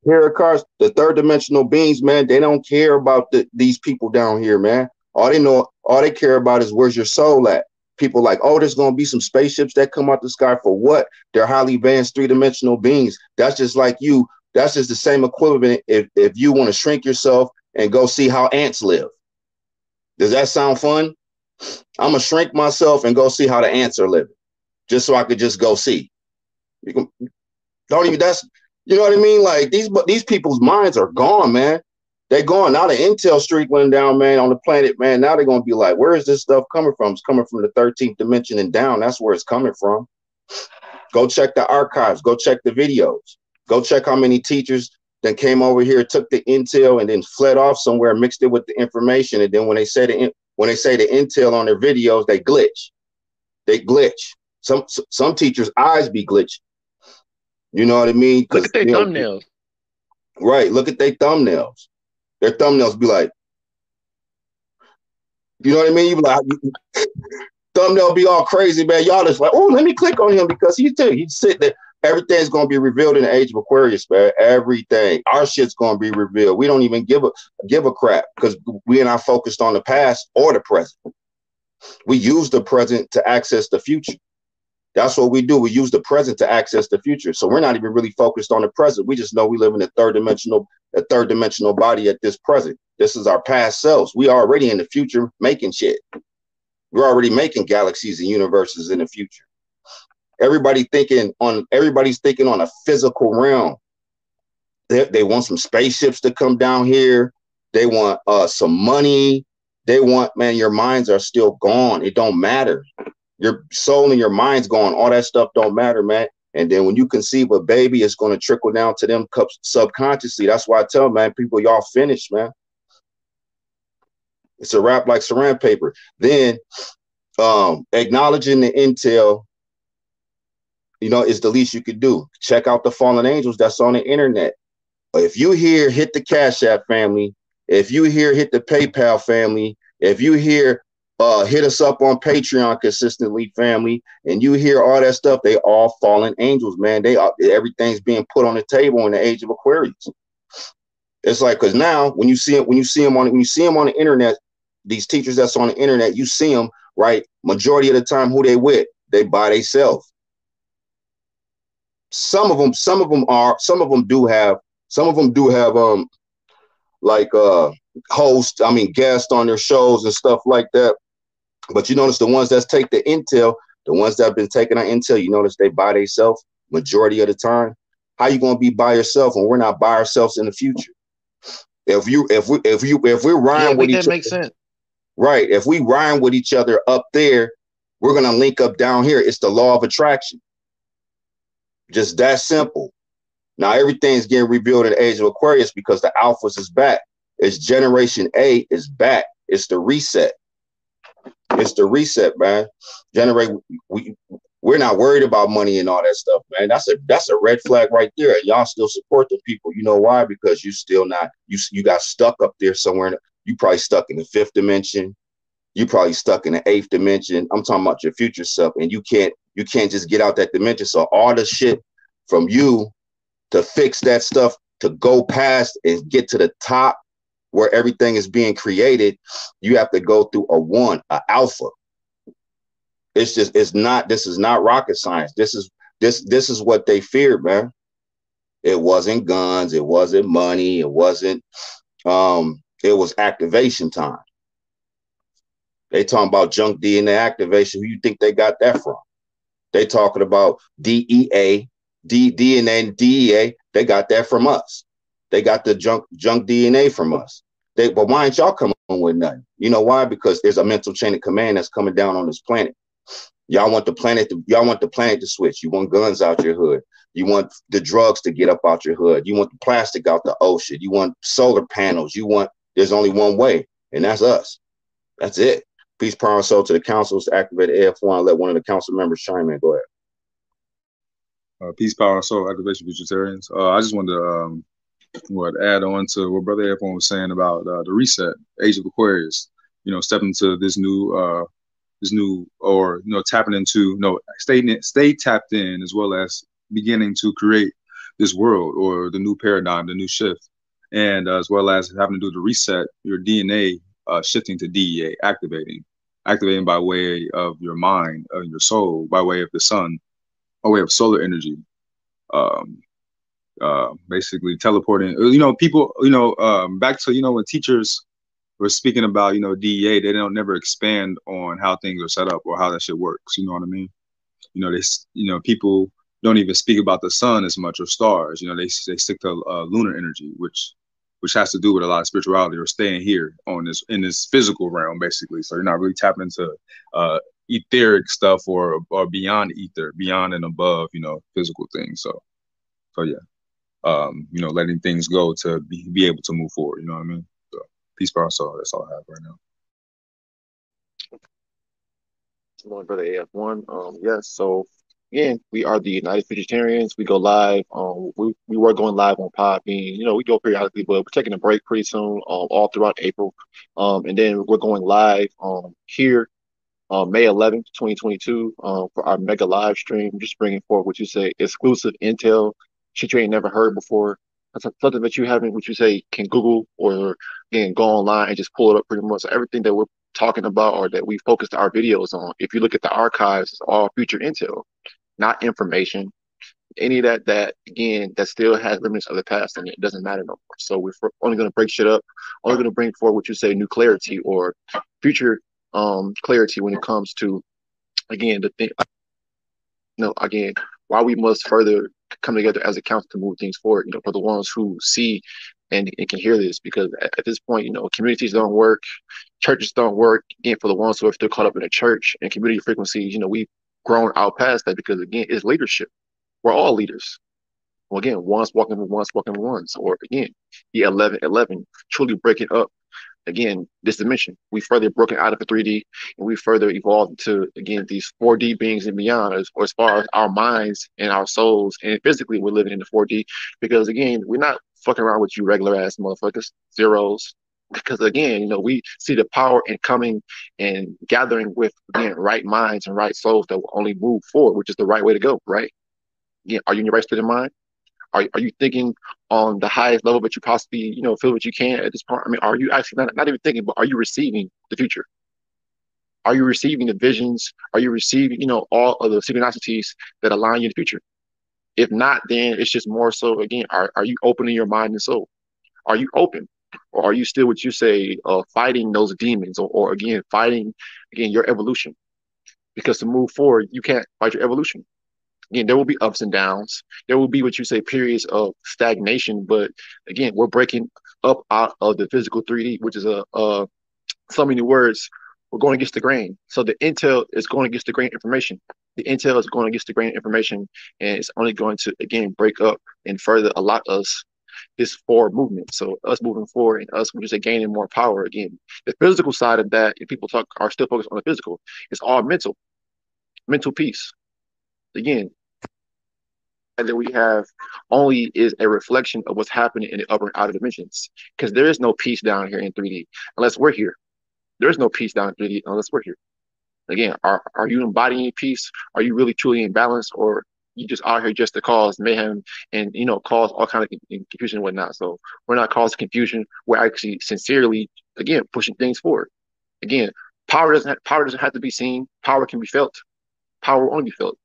S11: Tarot cards, the third dimensional beings, man, they don't care about the, these people down here, man. All they know, all they care about is where's your soul at. People like, oh, there's gonna be some spaceships that come out the sky for what? They're highly advanced three-dimensional beings. That's just like you. That's just the same equivalent if if you want to shrink yourself and go see how ants live. Does that sound fun? I'm gonna shrink myself and go see how the ants are living, just so I could just go see. You can don't even that's you know what I mean? Like these these people's minds are gone, man. They're gone. Now the intel streak went down, man, on the planet, man. Now they're gonna be like, where is this stuff coming from? It's coming from the 13th dimension and down. That's where it's coming from. Go check the archives, go check the videos, go check how many teachers then came over here, took the intel, and then fled off somewhere, mixed it with the information. And then when they say the in- when they say the intel on their videos, they glitch. They glitch. Some some teachers' eyes be glitching. You know what I mean?
S10: Look at their
S11: you know,
S10: thumbnails.
S11: Right. Look at their thumbnails. Their thumbnails be like, you know what I mean? You be like, thumbnail be all crazy, man. Y'all just like, oh, let me click on him because he's too. He's sitting there. Everything's gonna be revealed in the age of Aquarius, man. Everything. Our shit's gonna be revealed. We don't even give a give a crap because we are not focused on the past or the present. We use the present to access the future. That's what we do. We use the present to access the future. So we're not even really focused on the present. We just know we live in a third dimensional, a third dimensional body at this present. This is our past selves. We are already in the future making shit. We're already making galaxies and universes in the future. Everybody thinking on everybody's thinking on a physical realm. They, they want some spaceships to come down here. They want uh some money. They want, man, your minds are still gone. It don't matter your soul and your mind's gone. All that stuff don't matter, man. And then when you conceive a baby, it's going to trickle down to them subconsciously. That's why I tell man, people, y'all finished, man. It's a wrap like saran paper. Then um acknowledging the intel, you know, is the least you could do. Check out the fallen angels that's on the internet. If you hear hit the Cash App family, if you hear hit the PayPal family, if you hear uh, hit us up on Patreon consistently, family, and you hear all that stuff. They all fallen angels, man. They are everything's being put on the table in the age of Aquarius. It's like because now when you see it, when you see them on when you see them on the internet, these teachers that's on the internet, you see them right. Majority of the time, who they with, they by themselves. Some of them, some of them are, some of them do have, some of them do have um like uh host, I mean guests on their shows and stuff like that. But you notice the ones that take the intel, the ones that have been taking our intel, you notice they by themselves majority of the time. How you gonna be by yourself when we're not by ourselves in the future? If you if we if you if we're rhyme
S10: Yeah,
S11: with each other,
S10: sense.
S11: right? If we rhyme with each other up there, we're gonna link up down here. It's the law of attraction. Just that simple. Now everything's getting revealed in the age of Aquarius because the alphas is back. It's generation A is back. It's the reset. It's the reset, man. Generate we we're not worried about money and all that stuff, man. That's a that's a red flag right there. And y'all still support the people. You know why? Because you still not you you got stuck up there somewhere. You probably stuck in the fifth dimension. You probably stuck in the eighth dimension. I'm talking about your future self, and you can't you can't just get out that dimension. So all the shit from you to fix that stuff to go past and get to the top where everything is being created, you have to go through a one, a alpha. It's just it's not this is not rocket science. This is this this is what they feared, man. It wasn't guns, it wasn't money, it wasn't um it was activation time. They talking about junk DNA activation. Who you think they got that from? They talking about DEA, D, DNA, DEA. They got that from us. They got the junk junk DNA from us. They, but why ain't y'all coming with nothing? You know why? Because there's a mental chain of command that's coming down on this planet. Y'all want the planet to y'all want the planet to switch. You want guns out your hood. You want the drugs to get up out your hood. You want the plastic out the ocean. You want solar panels. You want there's only one way, and that's us. That's it. Peace, power, and soul to the councils to activate AF1. Let one of the council members chime in. Go ahead.
S12: Uh, peace, power, and soul, activation Futuritarians. Uh, I just wanted to um, what add on to what Brother F1 was saying about uh, the reset, Age of Aquarius. You know, stepping into this new, uh, this new, or you know, tapping into, you know, stay stay tapped in as well as beginning to create this world or the new paradigm, the new shift, and uh, as well as having to do the reset, your DNA uh, shifting to DEA, activating, activating by way of your mind, of your soul, by way of the sun, by way of solar energy. Um, uh, basically teleporting. Uh, you know, people. You know, um, back to you know when teachers were speaking about you know DEA, they don't never expand on how things are set up or how that shit works. You know what I mean? You know, they you know people don't even speak about the sun as much or stars. You know, they they stick to uh, lunar energy, which which has to do with a lot of spirituality or staying here on this in this physical realm, basically. So you're not really tapping into uh, etheric stuff or or beyond ether, beyond and above, you know, physical things. So, so yeah um, you know, letting things go to be, be able to move forward. You know what I mean? So peace, power, soul. That's all I have right now.
S10: Morning, brother AF1. Um, yes. So again, we are the United Futuritarians. We go live. Um, we, we were going live on Podbean. You know, we go periodically, but we're taking a break pretty soon. Um, all throughout April. Um, and then we're going live. Um, here. Um, May 11th, 2022, um, for our mega live stream, just bringing forward what you say exclusive intel shit you ain't never heard before. That's something that you haven't, what you say, can Google or again go online and just pull it up pretty much. So everything that we're talking about or that we focused our videos on, if you look at the archives, it's all future intel, not information. Any of that, that again, that still has remnants of the past and it doesn't matter no more. So we're only going to break shit up, only going to bring forward what you say, new clarity or future um clarity when it comes to, again, the thing. No, again, why we must further come together as a council to move things forward. You know, for the ones who see and, and can hear this, because at, at, this point, you know, communities don't work, churches don't work. Again, for the ones who are still caught up in the church and community frequencies, you know, we've grown out past that because again, it's leadership. We're all leaders. Well, again, once walking with once walking with ones, or again, the 11 11, truly breaking up again, this dimension. We further broken out of the 3D and we further evolved into again these 4D beings and beyond as, as far as our minds and our souls and physically we're living in the 4D because again, we're not fucking around with you regular ass motherfuckers, zeros. Because again, you know, we see the power in coming and gathering with again right minds and right souls that will only move forward, which is the right way to go, right? Again, are you in your right state of mind? Are, are you thinking on the highest level that you possibly, you know, feel that you can at this point? I mean, are you actually not, not even thinking, but are you receiving the future? Are you receiving the visions? Are you receiving, you know, all of the synchronicities that align you in the future? If not, then it's just more so again, are, are you opening your mind and soul? Are you open? Or are you still what you say, uh, fighting those demons or, or again, fighting again your evolution? Because to move forward, you can't fight your evolution again, there will be ups and downs. There will be what you say periods of stagnation, but again, we're breaking up out of the physical 3D, which is a, a so many words. We're going against the grain. So the intel is going against the grain information. The intel is going against the grain information, and it's only going to again break up and further allot us this forward movement. So us moving forward and us just gaining more power again. The physical side of that, if people talk are still focused on the physical, it's all mental, mental peace. Again, and that we have only is a reflection of what's happening in the upper and outer dimensions. Because there is no peace down here in 3D unless we're here. There is no peace down in 3D unless we're here. Again, are are you embodying peace? Are you really truly in balance, or you just out here just to cause mayhem and you know cause all kind of confusion and whatnot? So we're not causing confusion. We're actually sincerely again pushing things forward. Again, power doesn't have, power doesn't have to be seen. Power can be felt. Power only felt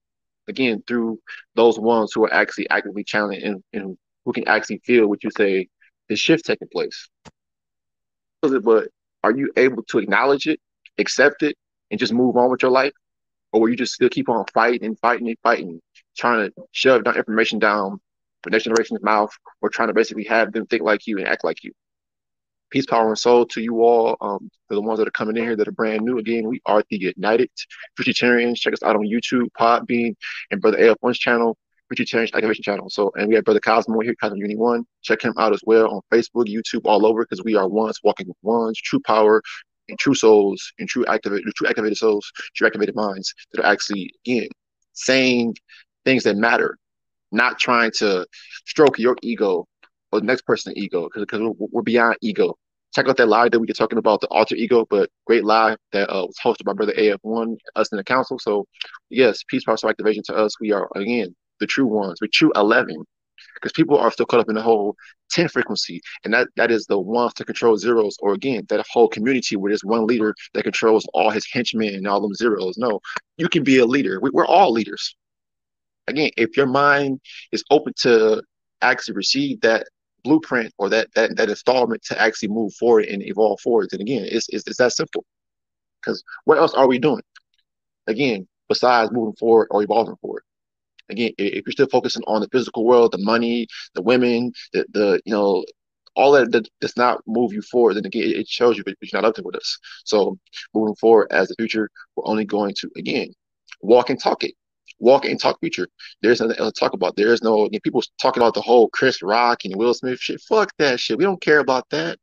S10: again through those ones who are actually actively challenging and, and who can actually feel what you say the shift taking place. But are you able to acknowledge it, accept it, and just move on with your life? Or will you just still keep on fighting and fighting and fighting, trying to shove down information down the next generation's mouth, or trying to basically have them think like you and act like you? Peace, power, and soul to you all. Um, the ones that are coming in here that are brand new, again, we are the United Futuritarians. Check us out on YouTube, Podbean, and Brother AF1's channel, Futuritarian Activation channel. So, and we have Brother Cosmo here, Cosmo Uni One. Check him out as well on Facebook, YouTube, all over, because we are ones walking with ones, true power, and true souls, and true activated, true activated souls, true activated minds that are actually again saying things that matter, not trying to stroke your ego or the next person's ego, because we're, we're beyond ego check out that live that we were talking about the alter ego, but great live that uh, was hosted by Brother AF1, us in the council. So, yes, peace, power, activation to us. We are again the true ones. We're true eleven, because people are still caught up in the whole ten frequency, and that that is the ones to control zeros, or again that whole community where there's one leader that controls all his henchmen and all them zeros. No, you can be a leader. We, we're all leaders. Again, if your mind is open to actually receive that blueprint or that that that installment to actually move forward and evolve forward. And again, it's it's, it's that simple. Because what else are we doing? Again, besides moving forward or evolving forward. Again, if you're still focusing on the physical world, the money, the women, the the you know all that, that does not move you forward, then again, it shows you that you're not up to with us. So moving forward as the future, we're only going to again walk and talk it walk and talk future. There's nothing else to talk about. There's no you know, people talking about the whole Chris Rock and Will Smith shit. Fuck that shit. We don't care about that.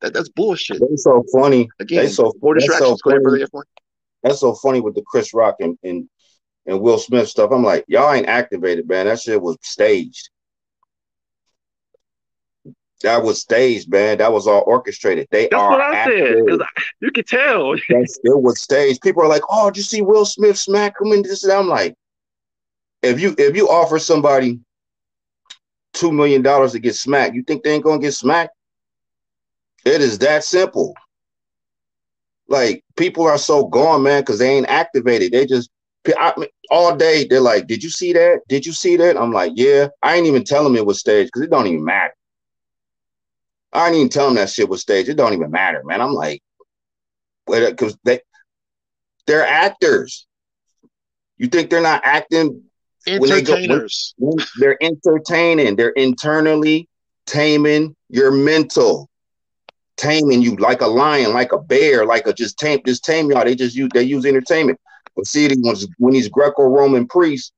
S10: That that's bullshit.
S11: That's so funny.
S10: Again,
S11: they so,
S10: more distractions.
S11: So
S10: Go ahead, brother.
S11: That's so funny with the Chris Rock and, and and Will Smith stuff. I'm like, y'all ain't activated, man. That shit was staged. That was staged, man. That was all orchestrated. They
S10: That's
S11: are
S10: what I said. 'cause I- you can tell.
S11: That's, it was staged. People are like, "Oh, did you see Will Smith smack him?" And this and. I'm like, if you if you offer somebody two million dollars to get smacked, you think they ain't gonna get smacked? It is that simple. Like people are so gone, man, because they ain't activated. They just I all day they're like, "Did you see that? Did you see that?" I'm like, "Yeah." I ain't even tell them it was staged because it don't even matter. I ain't even tell them that shit was staged. It don't even matter, man. I'm like, because they they're actors. You think they're not acting when they go- when-
S10: Entertainers.
S11: they're entertaining, they're internally taming your mental, taming you like a lion, like a bear, like a just tame, just tame y'all. They just use they use entertainment. But see, these when these Greco-Roman priests,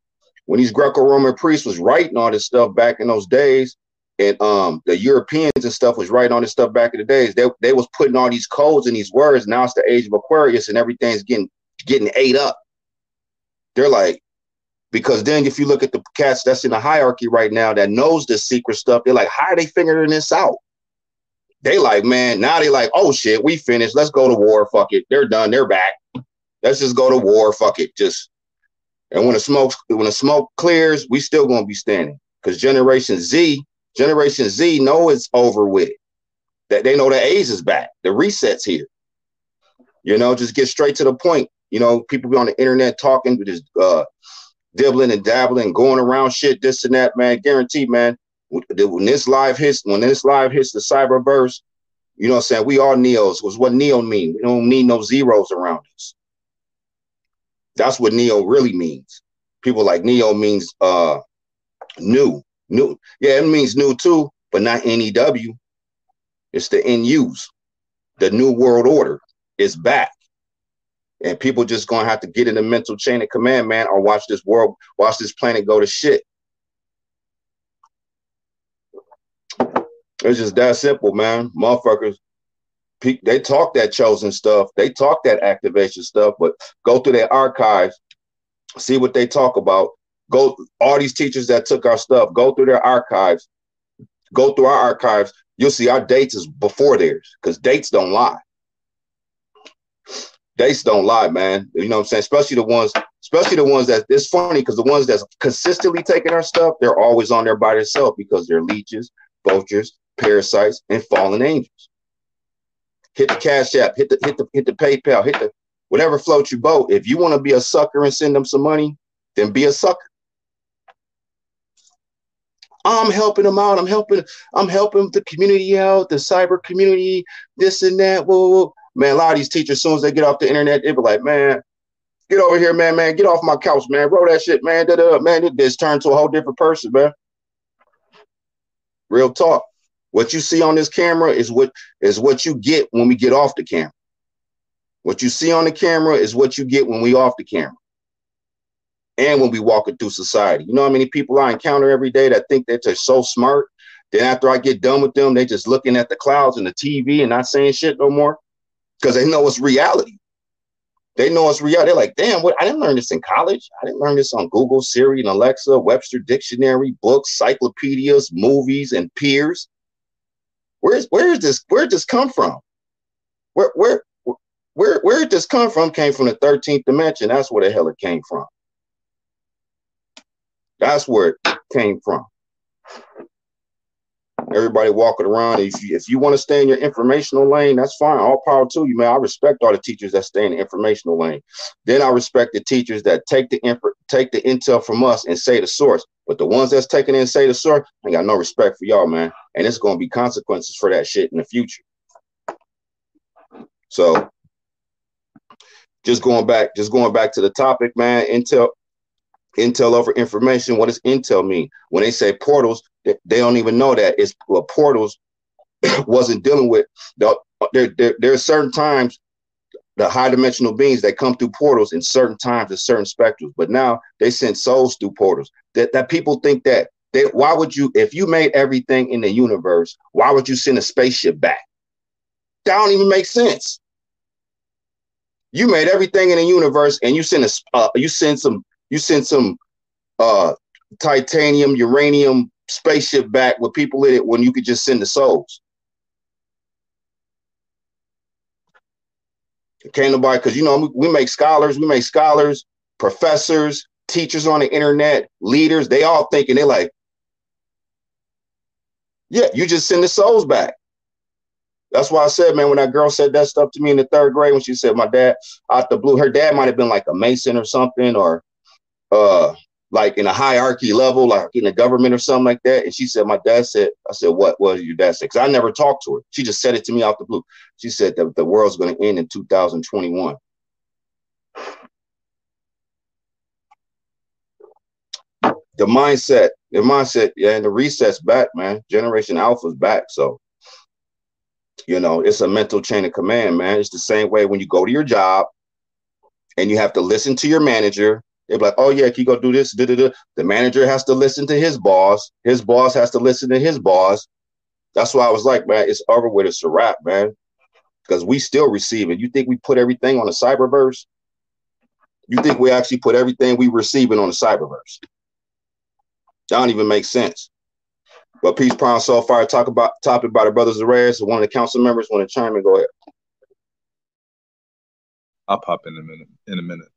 S11: when these Greco-Roman priests was writing all this stuff back in those days, and um the Europeans and stuff was writing all this stuff back in the days, they they was putting all these codes and these words. Now it's the age of Aquarius, and everything's getting getting ate up. They're like, because then if you look at the cats that's in the hierarchy right now that knows this secret stuff, they're like, how are they figuring this out? They like, man, now they like, oh shit, we finished. Let's go to war. Fuck it. They're done. They're back. Let's just go to war. Fuck it. Just and when the smoke when the smoke clears, we still gonna be standing. Because Generation Z, Generation Z know it's over with. That they know the A's is back. The reset's here. You know, just get straight to the point. You know, people be on the internet talking, just uh dibbling and dabbling, going around shit, this and that, man. Guaranteed, man. When this live hits, when this live hits the cyberverse, you know what I'm saying? We are Neos. Was what Neo mean. We don't need no zeros around us. That's what Neo really means. People like Neo means uh new. New. Yeah, it means new too, but not NEW. It's the NUs. The new world order is back. And people just gonna have to get in the mental chain of command, man, or watch this world, watch this planet go to shit. It's just that simple, man. Motherfuckers, they talk that chosen stuff, they talk that activation stuff, but go through their archives, see what they talk about. Go, all these teachers that took our stuff, go through their archives, go through our archives. You'll see our dates is before theirs because dates don't lie dates don't lie, man. You know what I'm saying? Especially the ones, especially the ones that it's funny because the ones that's consistently taking our stuff, they're always on there by themselves because they're leeches, vultures, parasites, and fallen angels. Hit the cash app, hit the hit the hit the PayPal, hit the whatever floats your boat. If you want to be a sucker and send them some money, then be a sucker. I'm helping them out. I'm helping. I'm helping the community out, the cyber community, this and that. Whoa, whoa. Man, a lot of these teachers, as soon as they get off the internet, they be like, man, get over here, man, man, get off my couch, man. Roll that shit, man. Da, da, man, it just turned to a whole different person, man. Real talk. What you see on this camera is what is what you get when we get off the camera. What you see on the camera is what you get when we off the camera. And when we walking through society. You know how many people I encounter every day that think that they're so smart. Then after I get done with them, they just looking at the clouds and the TV and not saying shit no more. Because they know it's reality. They know it's real. They're like, damn, what I didn't learn this in college. I didn't learn this on Google, Siri, and Alexa, Webster Dictionary, books, cyclopedias, movies, and peers. Where's where is this? Where did this come from? Where where where where did this come from? Came from the 13th dimension. That's where the hell it came from. That's where it came from. Everybody walking around. If you, if you want to stay in your informational lane, that's fine. All power to you, man. I respect all the teachers that stay in the informational lane. Then I respect the teachers that take the inf- take the intel from us and say the source. But the ones that's taking it and say the source, I got no respect for y'all, man. And it's going to be consequences for that shit in the future. So, just going back, just going back to the topic, man. Intel, intel over information. What does intel mean? When they say portals, they, don't even know that it's well, portals wasn't dealing with the, there, there. There are certain times the high dimensional beings that come through portals in certain times in certain spectrums, but now they send souls through portals. That that people think that they why would you if you made everything in the universe, why would you send a spaceship back? That don't even make sense. You made everything in the universe, and you send a uh, you send some you send some uh titanium, uranium spaceship back with people in it when you could just send the souls. Can't nobody, because you know, we make scholars, we make scholars, professors, teachers on the internet, leaders, they all thinking they're like, yeah, you just send the souls back. That's why I said, man, when that girl said that stuff to me in the third grade, when she said my dad out the blue, her dad might have been like a mason or something, or uh like in a hierarchy level, like in the government or something like that. And she said, My dad said, I said, What was your dad said? Because I never talked to her. She just said it to me out the blue. She said that the world's going to end in 2021. The mindset, the mindset, yeah, and the reset's back, man. Generation Alpha's back. So, you know, it's a mental chain of command, man. It's the same way when you go to your job and you have to listen to your manager they're like, oh yeah, can you go do this? Da-da-da. The manager has to listen to his boss. His boss has to listen to his boss. That's why I was like, man, it's over with. It's a wrap, man. Because we still receiving. You think we put everything on the cyberverse? You think we actually put everything we receiving on the cyberverse? That don't even make sense. But Peace Prime Soulfire talk about topic by the brothers Arrayas, one of the council members want to chime in. Go ahead.
S12: I'll pop in a minute. In a minute.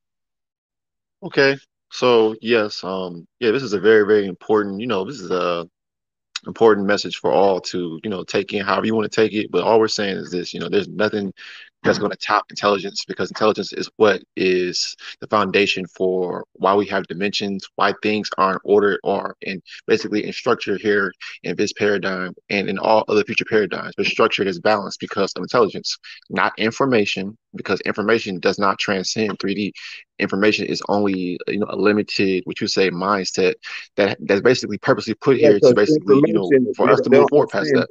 S10: Okay. So yes, um, yeah, this is a very, very important, you know, this is a important message for all to, you know, take in however you want to take it. But all we're saying is this, you know, there's nothing that's going to top intelligence because intelligence is what is the foundation for why we have dimensions, why things are in order or in basically in structure here in this paradigm and in all other future paradigms. But structure is balanced because of intelligence, not information, because information does not transcend 3D. Information is only you know a limited, what you say, mindset that that's basically purposely put here to basically you know for us to move forward past that.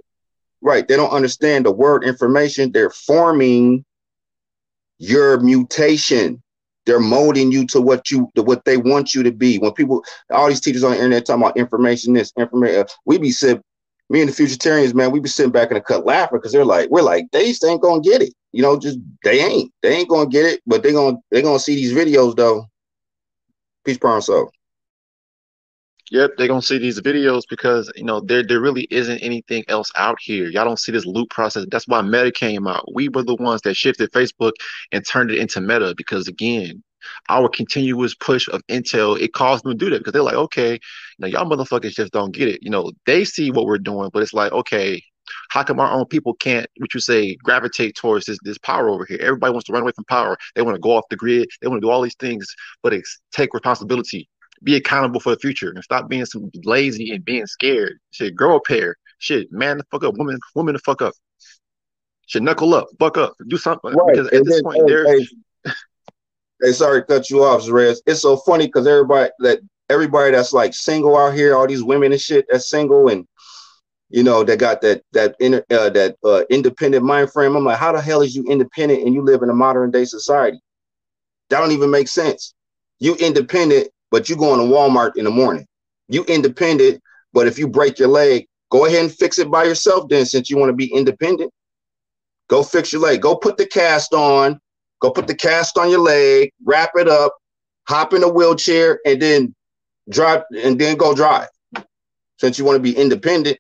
S11: Right. They don't understand the word information. They're forming your mutation. They're molding you to what you to what they want you to be. When people, all these teachers on the internet talking about information, this information, uh, we be sitting, me and the Futuritarians, man, we be sitting back in the cut laughing because they're like, we're like, they just ain't gonna get it. You know, just they ain't, they ain't gonna get it, but they gonna they gonna see these videos though. Peace, prime so.
S10: Yep, they're gonna see these videos because you know there there really isn't anything else out here. Y'all don't see this loop process. That's why Meta came out. We were the ones that shifted Facebook and turned it into Meta because again, our continuous push of intel it caused them to do that because they're like, okay, now y'all motherfuckers just don't get it. You know, they see what we're doing, but it's like, okay, how come our own people can't, what you say, gravitate towards this this power over here? Everybody wants to run away from power. They want to go off the grid. They want to do all these things, but it's take responsibility be accountable for the future and stop being some lazy and being scared. Shit, grow a pair. Shit, man the fuck up, woman, woman the fuck up. Should knuckle up, fuck up, do something. Right. Because at this point,
S11: hey, hey, hey, sorry to cut you off, Zerez. It's so funny because everybody that everybody that's like single out here, all these women and shit that's single and you know, that got that that inner uh, that uh, independent mind frame. I'm like, how the hell is you independent and you live in a modern day society? That don't even make sense. You independent, but you going to Walmart in the morning. You independent, but if you break your leg, go ahead and fix it by yourself. Then, since you want to be independent, go fix your leg. Go put the cast on. Go put the cast on your leg. Wrap it up. Hop in a wheelchair and then drive and then go drive. Since you want to be independent,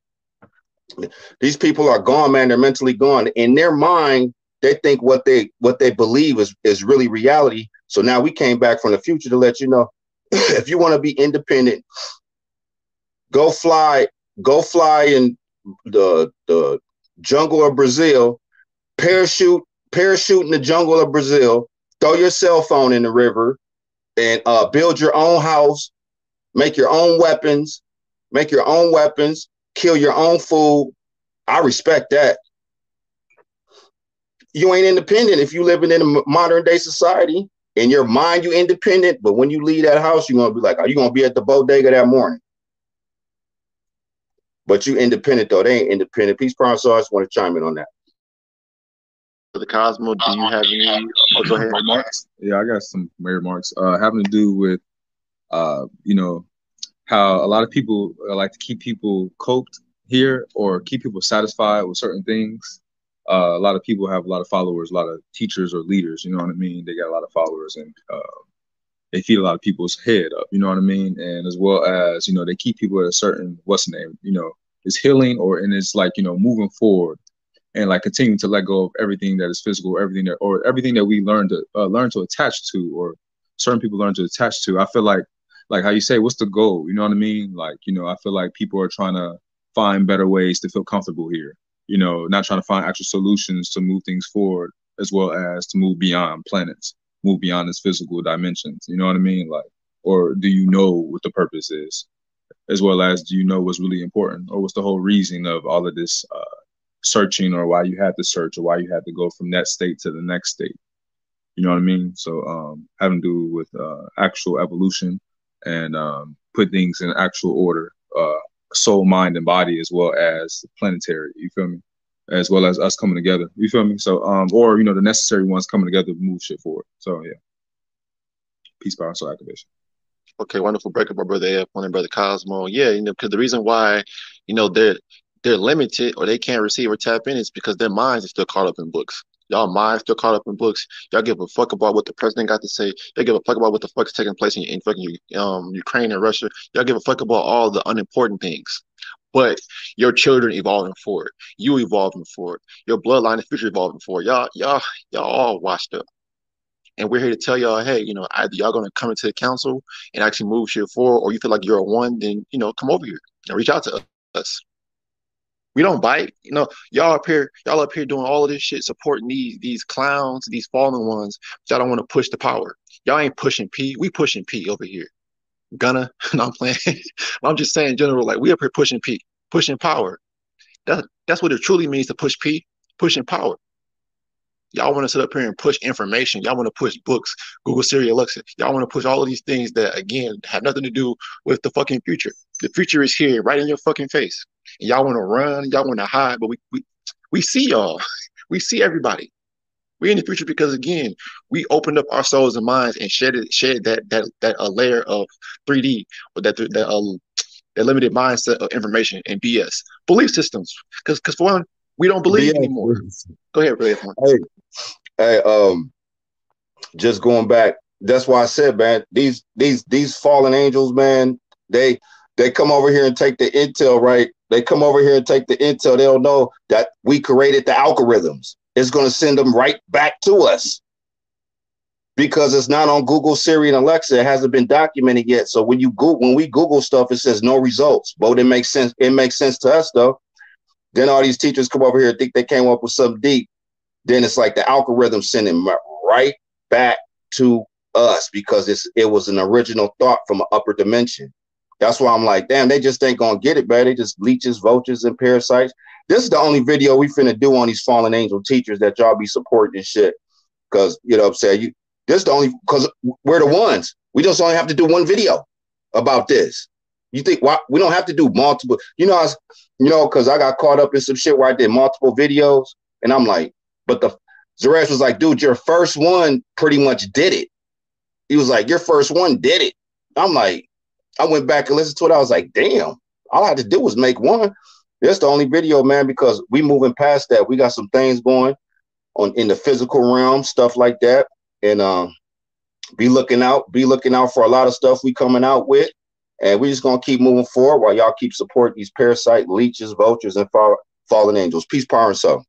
S11: these people are gone, man. They're mentally gone. In their mind, they think what they what they believe is is really reality. So now we came back from the future to let you know if you want to be independent, go fly, go fly in the the jungle of Brazil, parachute, parachute in the jungle of Brazil, throw your cell phone in the river, and uh, build your own house, make your own weapons, make your own weapons, kill your own food. I respect that. You ain't independent if you living in a modern day society. In your mind, you're independent, but when you leave that house, you're gonna be like, are you gonna be at the bodega that morning? But you independent though. They ain't independent. Peace Prime so I just want to chime in on that.
S10: The Cosmo, do you have any oh, go ahead.
S12: remarks? Yeah, I got some remarks. Uh, having to do with, uh, you know, how a lot of people uh, like to keep people coped here or keep people satisfied with certain things. Uh, a lot of people have a lot of followers, a lot of teachers or leaders. You know what I mean? They got a lot of followers and uh, they feed a lot of people's head up. You know what I mean? And as well as you know, they keep people at a certain what's the name? You know, it's healing or and it's like you know moving forward and like continuing to let go of everything that is physical, everything that or everything that we learn to uh, learn to attach to or certain people learn to attach to. I feel like like how you say, what's the goal? You know what I mean? Like, you know, I feel like people are trying to find better ways to feel comfortable here. You know, not trying to find actual solutions to move things forward, as well as to move beyond planets, move beyond its physical dimensions. You know what I mean? Like, or do you know what the purpose is, as well as do you know what's really important, or what's the whole reason of all of this uh, searching, or why you had to search, or why you had to go from that state to the next state. You know what I mean? So, um, having to do with uh, actual evolution and um, put things in actual order, uh, soul, mind, and body, as well as planetary. You feel me? As well as us coming together. You feel me? So, um, or you know, the necessary ones coming together to move shit forward. So, yeah. Peace, power, soul activation.
S10: Okay, wonderful breakup, my brother F, one and brother Cosmo. Yeah, you know, because the reason why, you know, they're they're limited or they can't receive or tap in is because their minds are still caught up in books. Y'all mind still caught up in books. Y'all give a fuck about what the president got to say. Y'all give a fuck about what the fuck's taking place in, in fucking um, Ukraine and Russia. Y'all give a fuck about all the unimportant things. But your children evolving forward, you evolving forward, your bloodline and future evolving forward. Y'all, y'all, y'all all washed up. And we're here to tell y'all, hey, you know, either y'all gonna come into the council and actually move shit forward, or you feel like you're a one, then you know, come over here and reach out to us. We don't bite. You know, y'all up here, y'all up here doing all of this shit, supporting these these clowns, these fallen ones. Y'all don't want to push the power. Y'all ain't pushing P. We pushing P over here. Gonna, no, I'm playing. I'm just saying, general, like we up here pushing P, pushing power. That that's what it truly means to push P, pushing power. Y'all want to sit up here and push information. Y'all want to push books, Google Siri, Alexa. Y'all want to push all of these things that, again, have nothing to do with the fucking future. The future is here, right in your fucking face. And y'all want to run, y'all want to hide, but we, we we see y'all. We see everybody. We in the future because again, we opened up our souls and minds and shed it, shed that that that a layer of 3D or that that uh, that limited mindset of information and BS belief systems. Because because for one, we don't believe BS. anymore. Go ahead, Ray.
S11: Hey, hey, um, just going back. That's why I said, man, these these these fallen angels, man, they they come over here and take the intel, right? They come over here and take the intel. They don't know that we created the algorithms. It's going to send them right back to us because it's not on Google, Siri, and Alexa. It hasn't been documented yet. So when you go when we Google stuff, it says no results. But it makes sense. It makes sense to us though. Then all these teachers come over here and think they came up with something deep. Then it's like the algorithm sending right back to us because it's it was an original thought from an upper dimension. That's why I'm like, damn, they just ain't gonna get it, man. They just leeches, vultures, and parasites. This is the only video we finna do on these fallen angel teachers that y'all be supporting and shit. Cause you know what I'm saying? You this is the only because we're the ones. We just only have to do one video about this. You think why we don't have to do multiple? You know, I you know, because I got caught up in some shit where I did multiple videos, and I'm like, but the Zaresh was like, dude, your first one pretty much did it. He was like, your first one did it. I'm like, I went back and listened to it. I was like, damn, all I had to do was make one. That's the only video, man, because we moving past that. We got some things going on in the physical realm, stuff like that. And um, be looking out, be looking out for a lot of stuff we coming out with. And we just gonna keep moving forward while y'all keep supporting these parasite leeches, vultures, and fall, fallen angels. Peace, power, and so.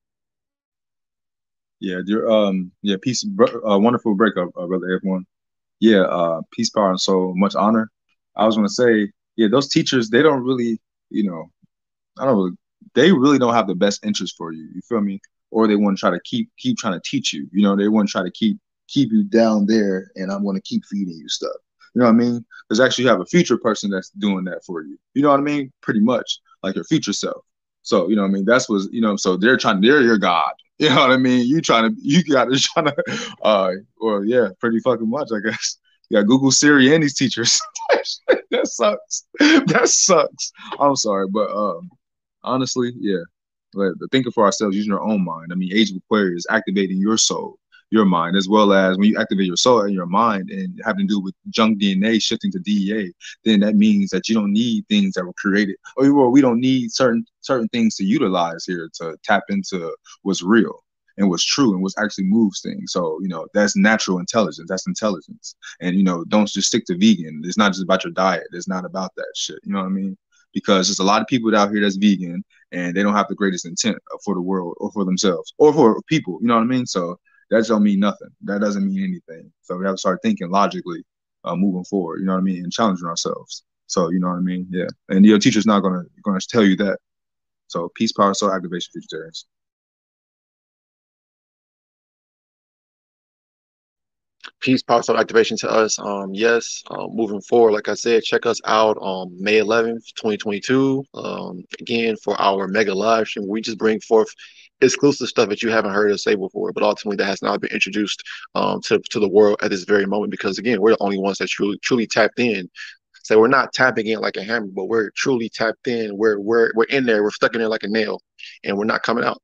S12: Yeah, dear, um, yeah, peace, uh, wonderful breakup, uh, brother everyone. Yeah, uh, peace, power, and so much honor. I was gonna say, yeah, those teachers, they don't really, you know, I don't really, they really don't have the best interest for you. You feel me? Or they want to try to keep keep trying to teach you. You know, they want to try to keep keep you down there, and I'm going to keep feeding you stuff. You know what I mean? Because actually, you have a future person that's doing that for you. You know what I mean? Pretty much like your future self. So you know what I mean? That's what you know. So they're trying. They're your god. You know what I mean? You trying to. You got to trying to. Uh, or yeah, pretty fucking much, I guess. You got Google Siri and these teachers. that sucks. That sucks. I'm sorry, but um, honestly, yeah. But thinking for ourselves, using our own mind. I mean, Age of Aquarius activating your soul your mind, as well as when you activate your soul and your mind and having to do with junk DNA shifting to DEA, then that means that you don't need things that were created, or we don't need certain certain things to utilize here to tap into what's real and what's true and what's actually moves things. So, you know, that's natural intelligence. That's intelligence. And, you know, don't just stick to vegan. It's not just about your diet. It's not about that shit. You know what I mean? Because there's a lot of people out here that's vegan and they don't have the greatest intent for the world or for themselves or for people. You know what I mean? So that don't mean nothing. That doesn't mean anything. So we have to start thinking logically, uh, moving forward. You know what I mean, and challenging ourselves. So you know what I mean, yeah. And your teacher's not gonna gonna tell you that. So peace, power, soul activation, futuritarians.
S10: Peace Power powerful activation to us um yes uh, moving forward like i said check us out on may 11th 2022 um again for our mega live stream we just bring forth exclusive stuff that you haven't heard us say before, but ultimately that has not been introduced um, to, to the world at this very moment because again, we're the only ones that truly truly tapped in. So we're not tapping in like a hammer, but we're truly tapped in. We're we're we're in there. We're stuck in there like a nail, and we're not coming out.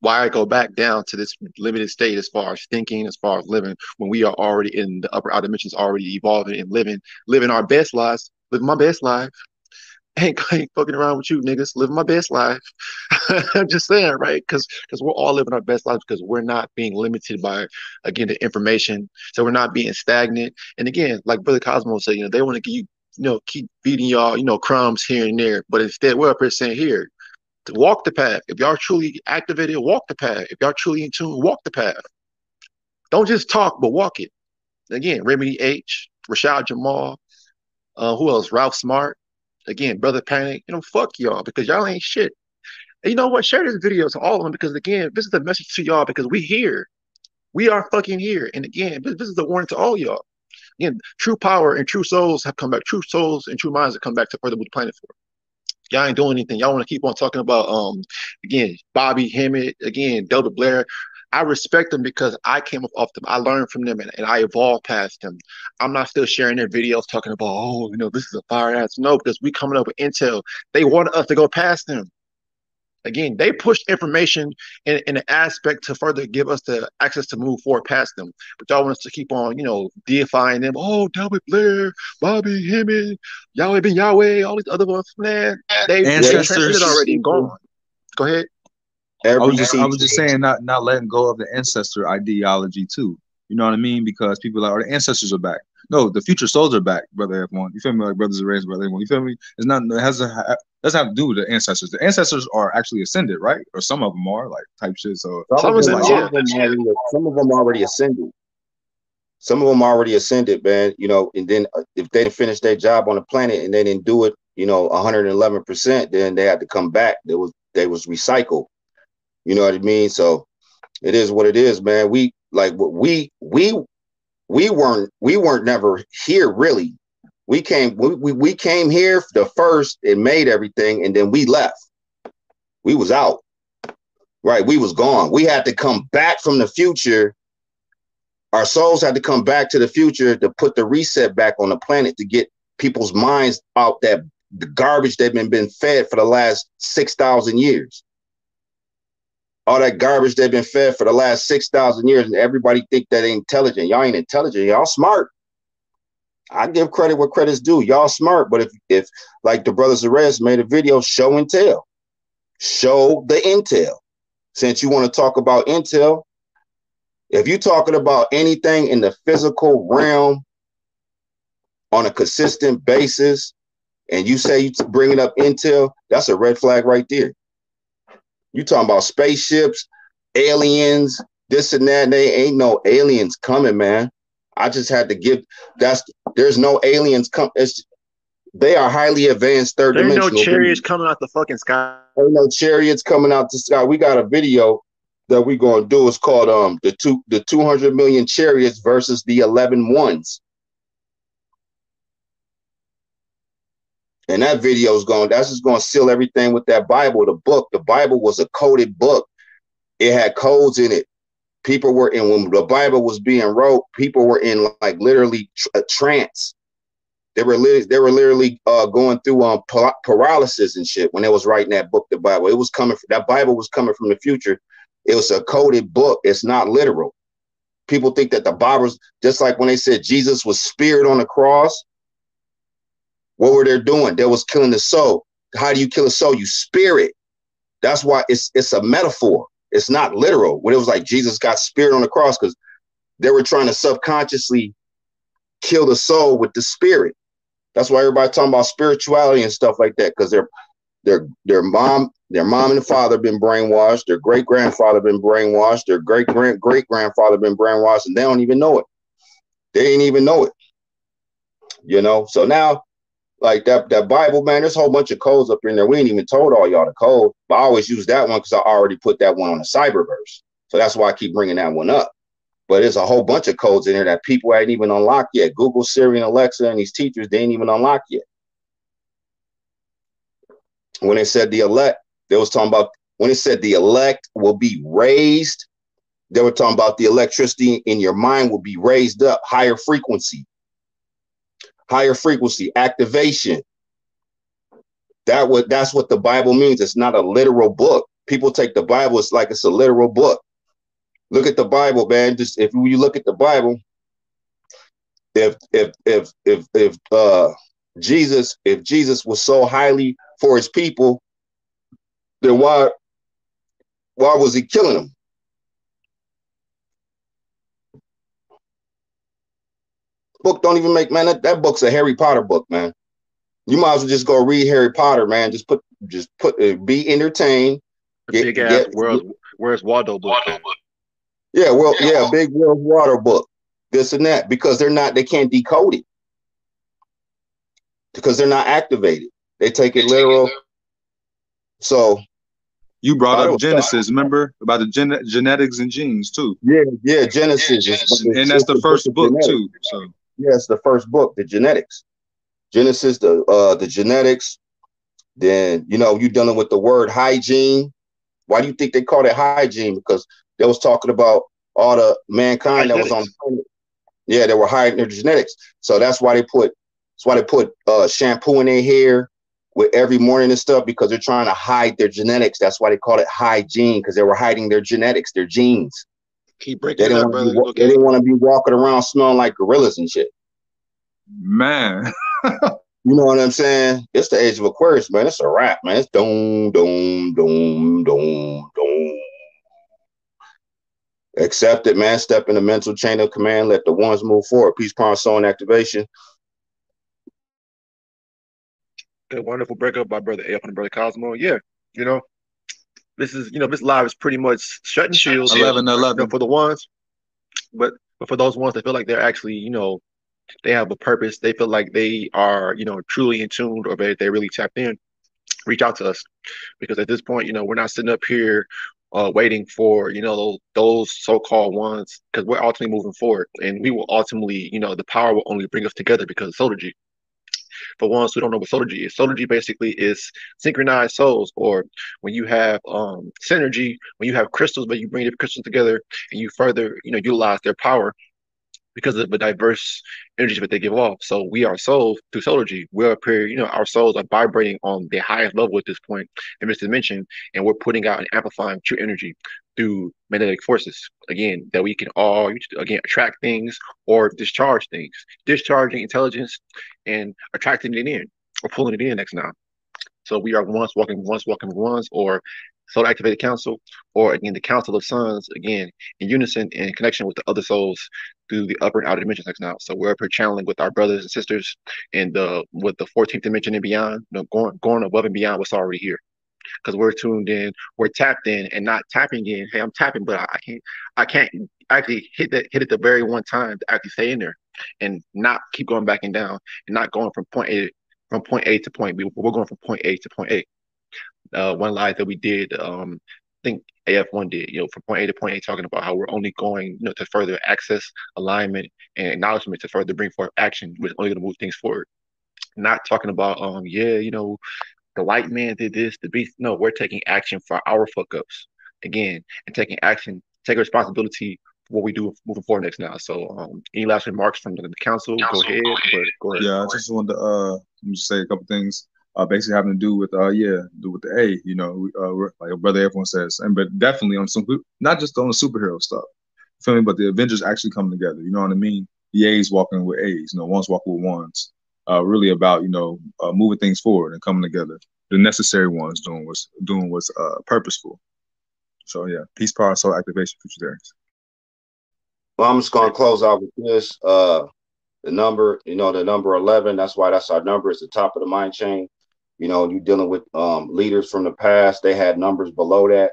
S10: Why I go back down to this limited state as far as thinking, as far as living, when we are already in the upper outer dimensions, already evolving and living, living our best lives, living my best life, ain't, ain't fucking around with you niggas, living my best life. I'm just saying, right? Because because we're all living our best lives because we're not being limited by again the information. So we're not being stagnant. And again, like Brother Cosmo said, you know, they want to give you, you know, keep feeding y'all, you know, crumbs here and there. But instead, we're up here saying here, walk the path. If y'all truly activated, walk the path. If y'all truly in tune, walk the path. Don't just talk, but walk it. Again, Remedy H, Rashad Jamal, uh, who else? Ralph Smart, Again, brother panic, you know, fuck y'all because y'all ain't shit. And you know what? Share this video to all of them because again, this is a message to y'all because we here. We are fucking here. And again, this, this is the warning to all y'all. Again, true power and true souls have come back. True souls and true minds have come back to further the planet for. Y'all ain't doing anything. Y'all want to keep on talking about um again Bobby Hemmitt, again Delbert Blair. I respect them because I came up off them. I learned from them and, and I evolved past them. I'm not still sharing their videos talking about, oh, you know, this is a fire ass. No, because we coming up with intel. They wanted us to go past them. Again, they pushed information in, in an aspect to further give us the access to move forward past them. But y'all want us to keep on, you know, deifying them. Oh, Delbert Blair, Bobby Hemmitt, Yahweh Ben Yahweh, all these other ones, man. They,
S12: Ancestors.
S10: they already gone. Go ahead.
S12: I was just I was just saying not not letting go of the ancestor ideology too. You know what I mean? Because people are like, oh, the ancestors are back. No, the future souls are back, brother F1. You feel me? Like brothers are raised, brother F1. You feel me? It's not it has a doesn't have to do with the ancestors. The ancestors are actually ascended, right? Or some of them are like type shit. So
S11: some, of them, like, some, of them already, some of them already ascended. Some of them already ascended, man. You know, and then uh, if they didn't finish their job on the planet and they didn't do it, you know, 111 percent, then they had to come back. They was they was recycled. You know what I mean? So it is what it is, man. We like what we we we weren't we weren't never here really. We came we, we, we came here the first and made everything and then we left. We was out. Right, we was gone. We had to come back from the future. Our souls had to come back to the future to put the reset back on the planet to get people's minds out that the garbage they've been been fed for the last six thousand years. All that garbage they've been fed for the last six thousand years, and everybody think that intelligent. Y'all ain't intelligent. Y'all smart. I give credit where credit's due. Y'all smart, but if if like the brothers Arrest made a video, show and tell, show the intel. Since you want to talk about intel, if you're talking about anything in the physical realm on a consistent basis, and you say you bringing up intel, that's a red flag right there. You talking about spaceships, aliens, this and that. They ain't no aliens coming, man. I just had to give. That's there's no aliens come. It's they are highly advanced third
S10: There ain't no
S11: dimensional.
S10: chariots coming out the fucking sky.
S11: Ain't no chariots coming out the sky. We got a video that we're gonna do. It's called um the two the two hundred million chariots versus the 11 ones. And that video is going. That's just going to seal everything with that Bible. The book. The Bible was a coded book. It had codes in it. People were in when the Bible was being wrote. People were in like literally a trance. They were lit- they were literally uh, going through um pa- paralysis and shit when they was writing that book. The Bible. It was coming. That Bible was coming from the future. It was a coded book. It's not literal. People think that the Bible's just like when they said Jesus was speared on the cross. What were they doing? They was killing the soul. How do you kill a soul? You spirit. That's why it's it's a metaphor. It's not literal. When it was like Jesus got spirit on the cross because they were trying to subconsciously kill the soul with the spirit. That's why everybody talking about spirituality and stuff like that because their their their mom their mom and father been brainwashed. Their great grandfather been brainwashed. Their great grand great grandfather been brainwashed, and they don't even know it. They ain't even know it. You know. So now like that that Bible, man, there's a whole bunch of codes up in there. We ain't even told all y'all the code, but I always use that one because I already put that one on the cyberverse. So that's why I keep bringing that one up. But there's a whole bunch of codes in there that people ain't even unlocked yet. Google, Siri, and Alexa, and these teachers, they ain't even unlocked yet. When they said the elect, they was talking about when it said the elect will be raised, they were talking about the electricity in your mind will be raised up, higher frequency higher frequency activation. That what that's what the bible means. It's not a literal book. People take the bible it's like it's a literal book. Look at the bible man. Just if you look at the bible if if if if if uh jesus if jesus was so highly for his people then why why was he killing them book don't even make man that, that book's a harry potter book man. You might as well just go read harry potter man. Just put just put uh, be entertained. Get,
S10: Big ass
S11: get-
S10: where's where's Waldo book?
S11: yeah well yeah. big world water book. This and that because they're not they can't decode it. Because they're not activated. They take it literal. so
S12: You brought up
S11: don't-
S12: Genesis, remember about the gen- genetics and genes too.
S11: yeah yeah genesis is-
S12: And that's the first book
S11: genetics.
S12: too. So
S11: It's the first book, the genetics. Genesis, the uh the genetics. Then you know, you're dealing with the word hygiene. Why do you think they call it hygiene? Because they was talking about all the mankind that was on the planet. Yeah, they were hiding their genetics. So that's why they put that's why they put uh shampoo in their hair with every morning and stuff because they're trying to hide their genetics. That's why they call it hygiene, because they were hiding their genetics, their genes.
S10: Keep
S11: They
S10: breaking it
S11: didn't
S10: up,
S11: want to
S10: brother.
S11: be, they didn't want to be walking around smelling like gorillas and shit.
S12: man,
S11: You know what I'm saying? It's the age of Aquarius, man. It's a wrap, man. It's doom, doom, doom, doom, doom. Accept it, man. Step in the mental chain of command. Let the ones move forward. Peace, power, soul, and activation.
S10: Good, wonderful breakup by brother AF and brother Cosmo. Yeah, you know, this is you know this live is pretty much shutting shields.
S12: 11
S10: you
S12: 11.
S10: know, for the ones, but but for those ones that feel like they're actually you know they have a purpose, they feel like they are you know truly in tune or they they really tapped in. Reach out to us because at this point, you know, we're not sitting up here uh, waiting for you know those, those so-called ones because we're ultimately moving forward and we will ultimately you know the power will only bring us together because of solargy for ones who don't know what solargy is solargy basically is synchronized souls or when you have um synergy when you have crystals but you bring the crystals together and you further you know utilize their power because of the diverse energies that they give off. So we are souls through solargy. We're up here, you know, our souls are vibrating on the highest level at this point in this dimension, and we're putting out and amplifying true energy through magnetic forces. Again, that we can all again attract things or discharge things, discharging intelligence and attracting it in or pulling it in next now. So we are once walking once walking once or soul activated council, or again the council of Sons, again in unison in connection with the other souls through the upper and outer dimensions like now. So we're up here channeling with our brothers and sisters and the with the 14th dimension and beyond, you know, going going above and beyond what's already here. Because we're tuned in, we're tapped in, and not tapping in. Hey, I'm tapping, but I can't, I can't actually hit that hit it the very one time to actually stay in there, and not keep going back and down, and not going from point A from point A to point B. We're going from point A to point A uh, one live that we did. Um, I think AF1 did, you know, from point A to point A, talking about how we're only going, you know, to further access, alignment, and acknowledgement to further bring forth action, which is only going to move things forward. Not talking about, um, yeah, you know, the white man did this, the beast. No, we're taking action for our fuck ups again, and taking action, taking responsibility for what we do moving forward next now. So, um, any last remarks from the, the council? council? Go ahead. Go ahead. Go ahead.
S12: Yeah, I just wanted to uh, just say a couple things uh, basically having to do with uh yeah do with the A you know uh, like brother everyone says and but definitely on some not just on the superhero stuff feel me but the Avengers actually coming together you know what I mean the A's walking with A's you know ones walking with ones uh really about you know uh, moving things forward and coming together the necessary ones doing what's doing what's uh purposeful so yeah peace power soul activation futuritarians
S11: well I'm just gonna close out with this uh the number, you know, the number 11, that's why that's our number. It's the top of the mind chain. You know, you're dealing with um, leaders from the past. They had numbers below that.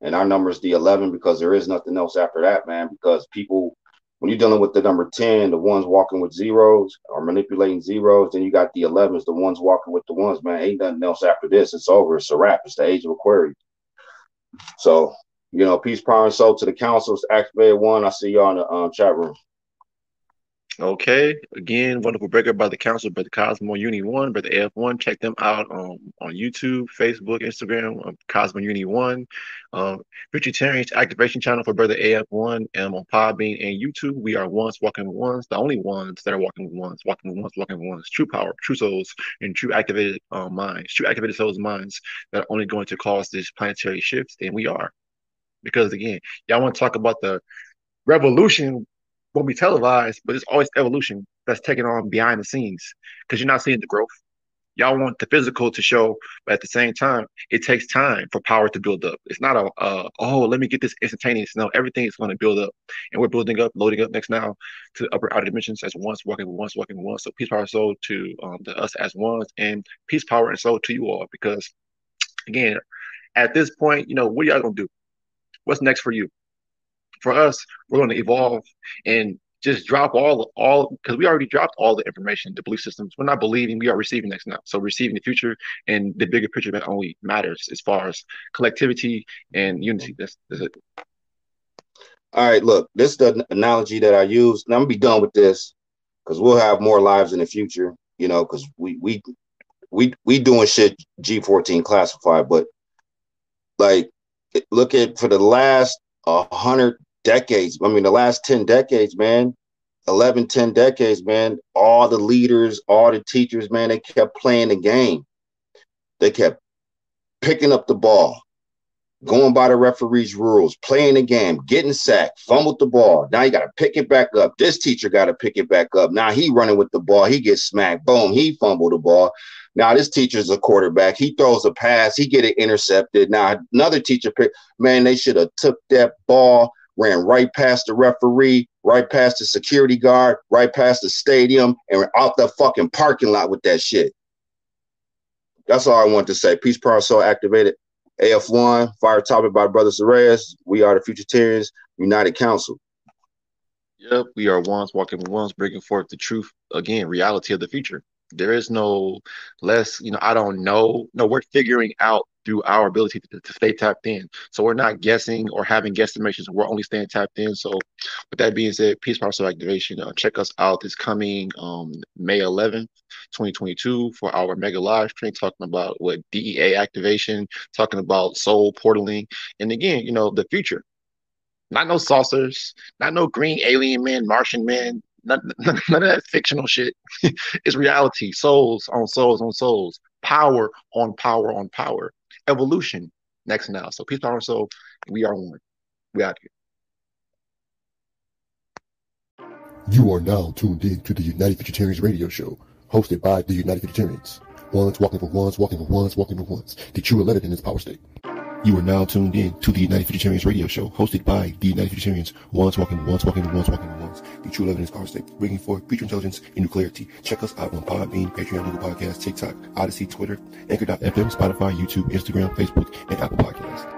S11: And our number is the 11 because there is nothing else after that, man. Because people, when you're dealing with the number 10, the ones walking with zeros or manipulating zeros, then you got the 11s, the ones walking with the ones, man. Ain't nothing else after this. It's over. It's a wrap. It's the age of Aquarius. So, you know, peace, power, and soul to the councils. Activated one. I see y'all in the um, chat room.
S10: Okay. Again, wonderful breaker by the council, Brother Cosmo Uni One, Brother AF1. Check them out on, on YouTube, Facebook, Instagram, um, Cosmo Uni One. Um, Futuritarians Activation Channel for Brother AF1 um, on Podbean and YouTube. We are ones walking with ones, the only ones that are walking with ones, walking with ones, walking with ones. True power, true souls, and true activated uh, minds, true activated souls minds that are only going to cause this planetary shift. And we are. Because again, y'all want to talk about the revolution won't be televised, but it's always evolution that's taking on behind the scenes because you're not seeing the growth. Y'all want the physical to show, but at the same time, it takes time for power to build up. It's not a, uh, oh, let me get this instantaneous. No, everything is going to build up, and we're building up, loading up next now to upper outer dimensions as once, walking with once, walking with once. So peace, power, soul to um, to us as ones, and peace, power, and soul to you all. Because again, at this point, you know, what are y'all gonna do? What's next for you? For us, we're going to evolve and just drop all all because we already dropped all the information, the belief systems. We're not believing, we are receiving next now. So receiving the future and the bigger picture that only matters as far as collectivity and unity. That's, that's it.
S11: All right, look, this is the analogy that I use. And I'm gonna be done with this because we'll have more lives in the future, you know, because we we we we doing shit G14 classified, but like look at for the last a hundred decades. I mean, the last 10 decades, man, 11, 10 decades, man, all the leaders, all the teachers, man, they kept playing the game. They kept picking up the ball, going by the referee's rules, playing the game, getting sacked, fumbled the ball. Now you got to pick it back up. This teacher got to pick it back up. Now he running with the ball. He gets smacked. Boom. He fumbled the ball. Now this teacher's a quarterback. He throws a pass. He get it intercepted. Now another teacher pick. Man, they should have took that ball ran right past the referee, right past the security guard, right past the stadium, and out the fucking parking lot with that shit. That's all I want to say. Peace, power, soul activated. AF1, fire topic by Brother Reyes. We are the Futuritarians United Council.
S10: Yep, we are ones walking with ones, bringing forth the truth again, reality of the future. There is no less, you know, I don't know. No, we're figuring out through our ability to, to stay tapped in. So we're not guessing or having guesstimations. We're only staying tapped in. So with that being said, Peace Power Soul Activation, uh, check us out this coming um, May 11th, 2022 for our mega live stream talking about what DEA activation, talking about soul portaling. And again, you know, the future. Not no saucers, not no green alien man, Martian man, None, none of that fictional shit. it's reality. Souls on souls on souls. Power on power on power. Evolution next now. So peace, power, soul. We are one. We out here.
S1: You are now tuned in to the United Futuritarians Radio Show, hosted by the United Futuritarians. Once walking for once, walking for once, walking for ones. The true elected in this power state. You are now tuned in to the United Futuritarians Radio Show, hosted by the United Futuritarians. Once walking once walking once walking once. The true in its power state. Bringing forth future intelligence and new clarity. Check us out on Podbean, Patreon, Google Podcasts, TikTok, Odysee, Twitter, Anchor.fm, Spotify, YouTube, Instagram, Facebook, and Apple Podcasts.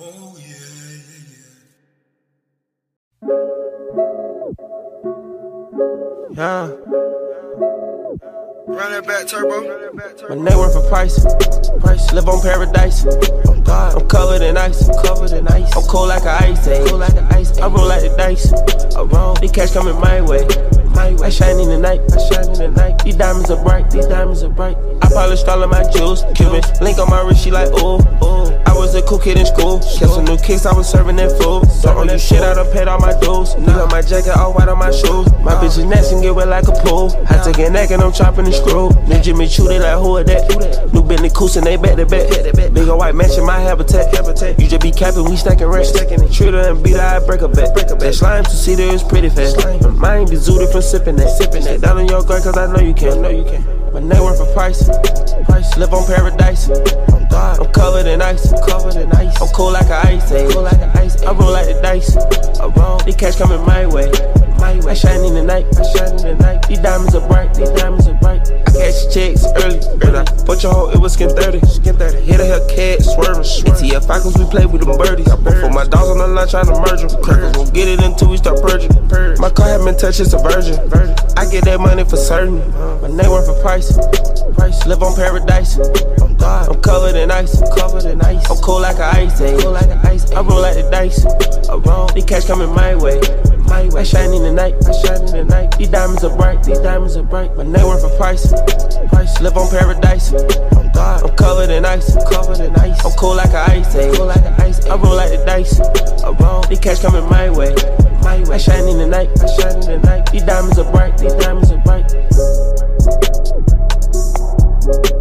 S2: Oh yeah, yeah, yeah.
S5: Yeah.
S9: Run that back, turbo.
S5: My net worth a price. Price. Live on paradise. Oh God. I'm covered in ice. I'm covered in ice. I'm cold like an ice age. Cold like an ice. I roll like the dice. I roll. The cash coming my way. My way. I shine in the night. I shine in the night. These diamonds are bright. These diamonds are bright. I polished all of my jewels. Cuban oh. link on my wrist. She like ooh ooh. Was a cool kid in school. Kept some new kicks. I was serving that food. Don't owe you shit. I done paid all my dues. Nigga on my jacket. All white on my shoes. My bitch is nasty and get wet like a pool. I take a neck and I'm chopping the screw. New Jimmy Choo, they like who are that? New Bentley Coos and they back to back. Big ol' white mansion, my habitat. You just be capping, we stacking racks. Treat her and beat her, I break her back. That slime to see there is pretty fast. Mine be zooted from sipping that. Sipping that. Down in your guard, cause I know you can. Know you can. My net worth a price. Price. Live on paradise. God. I'm covered in ice. I'm covered in ice. I'm cool like an ice age. Cool like an ice I roll like the dice. I roll. The cash coming my way. My way. I shine in the night. I shine in the night. These diamonds are bright. These diamonds are bright. I cash checks early. early. Put your hoe, it was skin 30. Skin 30. Hit a Hellcat, swerving. ATF Falcons, we play with them birdies. I before my dogs on the line trying to merge them. Crackers won't get it until we start purging. My car haven't been touched, it's a virgin. I get that money for certain. Uh-huh. My name worth a price. Price. Live on paradise. Oh God. I'm covered in ice. I'm covered in ice. I'm cold like an ice age. Cold like an ice I roll like the dice. I roll. The cash coming my way. My way. I shine in the night. I shine in the night. These diamonds are bright. These diamonds are bright. My name worth a price. Price. Live on paradise. Oh God. I'm covered in ice. I'm covered in ice. I'm cold like an ice age. Cold like an ice I roll like the dice. I roll. The cash coming my way. My way. I shine in the night. I shine in the night. These diamonds are bright. These diamonds are bright.
S9: Yes,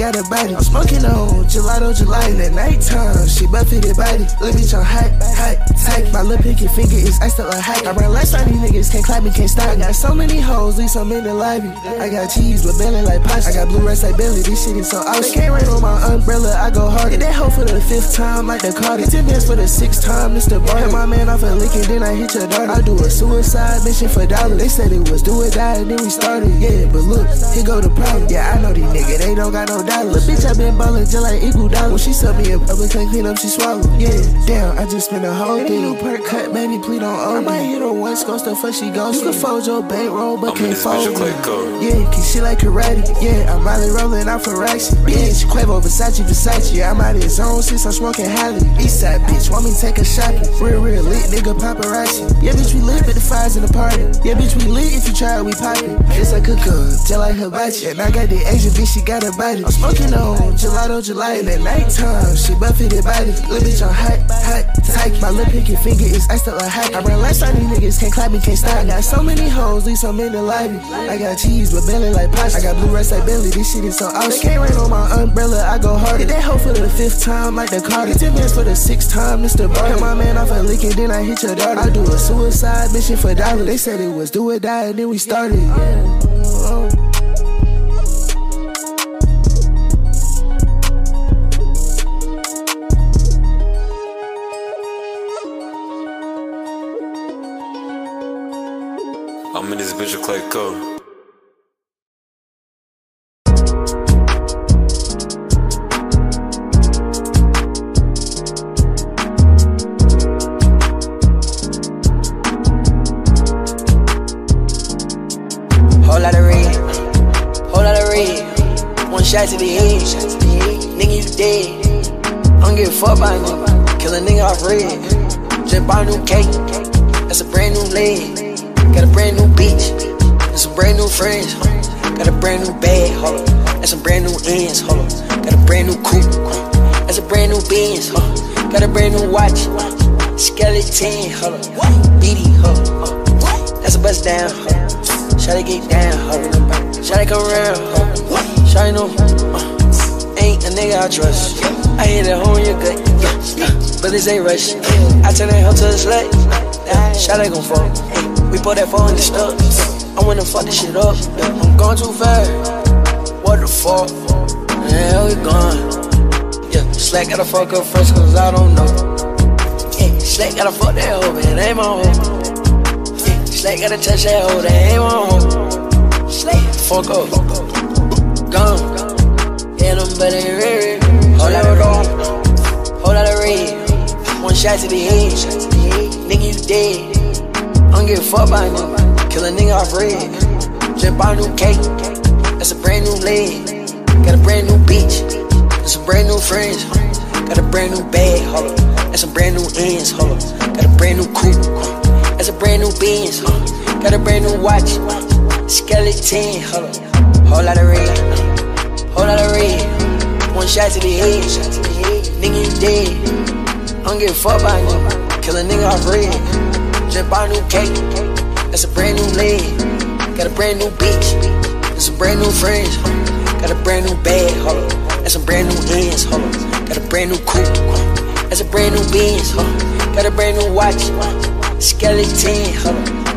S9: got a body. I'm smoking on gelato, gelato. at nighttime, she buffeted body. Little bitch on hot, hot, tight. My little pinky finger is iced up like hot. I run last time these niggas can't clap me, can't stop. I got so many hoes, leave some in the. I got cheese with belly like pasta. I got blue rice like belly, this shit is so awesome. They can't rain on my umbrella, I go hard. Hit that hoe for the fifth time, like the Cardi. Ten bands for the sixth time, Mr. Bar. Hit my man off a lick and then I hit your daughter. I do a suicide mission for dollars. They said it was do or die, and then we started. Yeah, but look, here go the problem. Yeah, I know these niggas, they don't got no dollars. Bitch, I been ballin' just like Eagle Dollar. When she sell me a public can't clean up, she swallow. Yeah, damn, I just spent a whole day. New perk cut, baby, please don't owe me. I might hit her once, ghost the fuck she goes. You can fold your bankroll, but can't fold me. Yeah, keep shit like karate. Yeah, I'm Molly rolling out for racks. Bitch, Quavo, Versace, Versace. Yeah, I'm out of zone since I'm smoking Holly. Eastside bitch, want me take a shopping. Real, real lit, nigga, paparazzi. Yeah, bitch, we lit, but the fires in the party. Yeah, bitch, we lit if you try, it, we poppin'. Yes, I could cook, just like hibachi. And I got the Asian bitch, she got a body. I'm smoking on gelato, gelato. And at nighttime, she buffeted body. Little bitch on hot, hot, tight. My lip pinky finger is iced up like hot. I run last time these niggas can't clap me, can't stop. I got so many hoes, leave some in the lobby. I got cheese, but belly like pasta. I got blue rice like belly, this shit is so awesome. They can't rain on my umbrella, I go hard. Hit that hoe for the fifth time, like the Carter. Ten bands for the sixth time, Mr. Bar. Hit my man off a lick and then I hit your daughter. I do a suicide mission for dollars. They said it was do or die, and then we started. Yeah.
S13: Oh. 10, hold up. BD, hold up. That's a bust down, hold up. Shawty get down, hold up. Shawty come around, hold up. Shawty know, uh, ain't a nigga I trust. I hit a hole in your gut, yeah, yeah. but this ain't rush. I turn that hoe to a slut. Shawty gon' fuck. We put that phone in the stuff. I wanna fuck this shit up. Yeah. I'm going too fast. What the fuck? The hell we gone? Yeah, slack gotta fuck up first cause I don't know. Yeah, Slack gotta fuck that hoe, man. Ain't my hoe. Slack gotta touch that hoe, that ain't my home. Slack, fuck up, gone. Yeah, them better red, Hold lot of red, whole lot of red. One shot to the head, nigga you dead. I don't give a fuck about nigga, kill a nigga off red. Just bought a new cake, that's a brand new leg. Got a brand new bitch, that's some brand new friends. Got a brand new bag, hold up. That's some brand new ends, hold up. Got a brand new coupe. That's a brand new Benz, huh? Got a brand new watch, skeleton, hold up. Whole lot of red, whole lot of red. One shot to the head, nigga you dead. I don't give a fuck about nigga, kill a nigga off red. Just bought a new cake, that's a brand new leg. Got a brand new bitch, that's some brand new friends. Got a brand new bag, hold up. That's some brand new ends, hold up. Got a brand new coupe, that's a brand new Benz, huh? Got a brand new watch. Skeleton, hold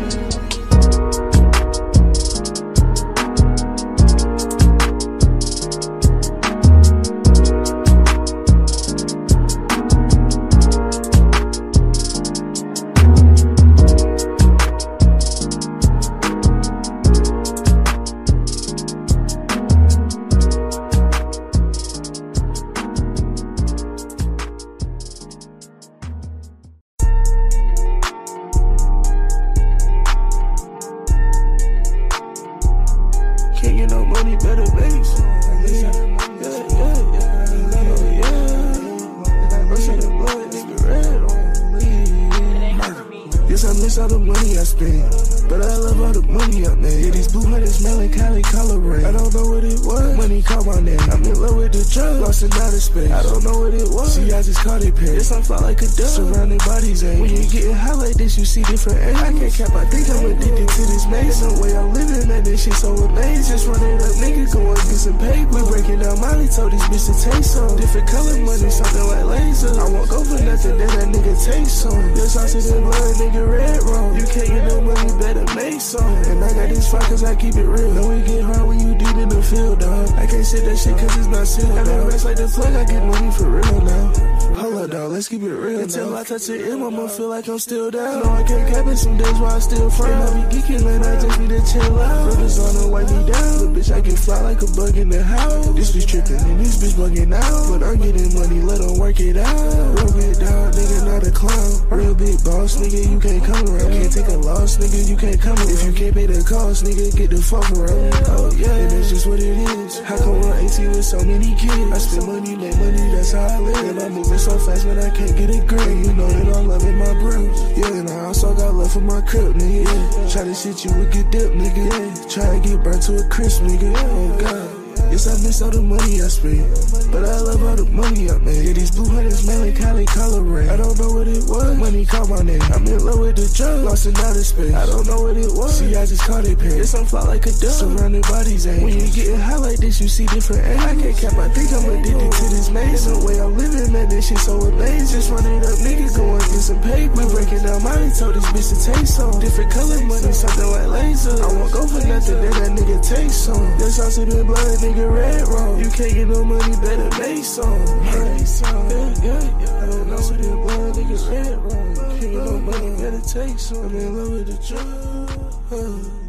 S9: to taste some. Different color money, something like laser. I won't go for nothing, that nigga taste some. Yes, I see the blood, nigga, red wrong. You can't get no money, better make some. And I got these fuck cause I keep it real. Know it get hard when you deep in the field, dog. I can't sit that shit cause it's not sealed. I got rest like the plug, I get money for real now. Hold up, though, let's keep it real. Until. I touch it in, I'ma feel like I'm still down. No, I can't cap it some days where I still frown. I be geeking and I just need to chill out. Ribbons on her, wipe me down. Look, bitch, I can fly like a bug in the house. This bitch tripping and this bitch bugging out. But I'm getting money, let them work it out. Real big dog, nigga, not a clown. Real big boss, nigga, you can't come around. Can't take a loss, nigga, you can't
S14: come around. If you can't pay the cost, nigga, get the fuck around. Oh, yeah, and that's just what it is. How come I'm 18 with so many kids? I spend money, make money, that's how I live. And I move moving so fast, but I can't get it green. You know that I'm loving my brain. Yeah, and I also got love for my crib, nigga. Yeah. Try to shit, you would get dipped, nigga. Yeah. Try to get burnt to a crisp, nigga. Oh, God. Yes, I miss all the money I spent, but I love all the money I made. Yeah, these blue hundreds melancholy coloring. I don't know what it was. Money caught my name. I'm in love with the drug, lost in outer space. I don't know what it was. See, I just caught it pain. Yes, I'm fly like a dove, surrounded by these angels. When you getting high like this, you see different angles. I can't cap, I think I'm addicted to this maze. The way I'm living, man, this shit so amazing. Just running up, niggas going get some paper. We breaking down money, told this bitch to taste some different color money, something like laser. I won't go for nothing that that nigga takes some. This house been blood, you can't get no money, better make some. Make some. Yeah, yeah, yeah. Red. Can't get no money, better take some. I'm in love with the
S15: drug.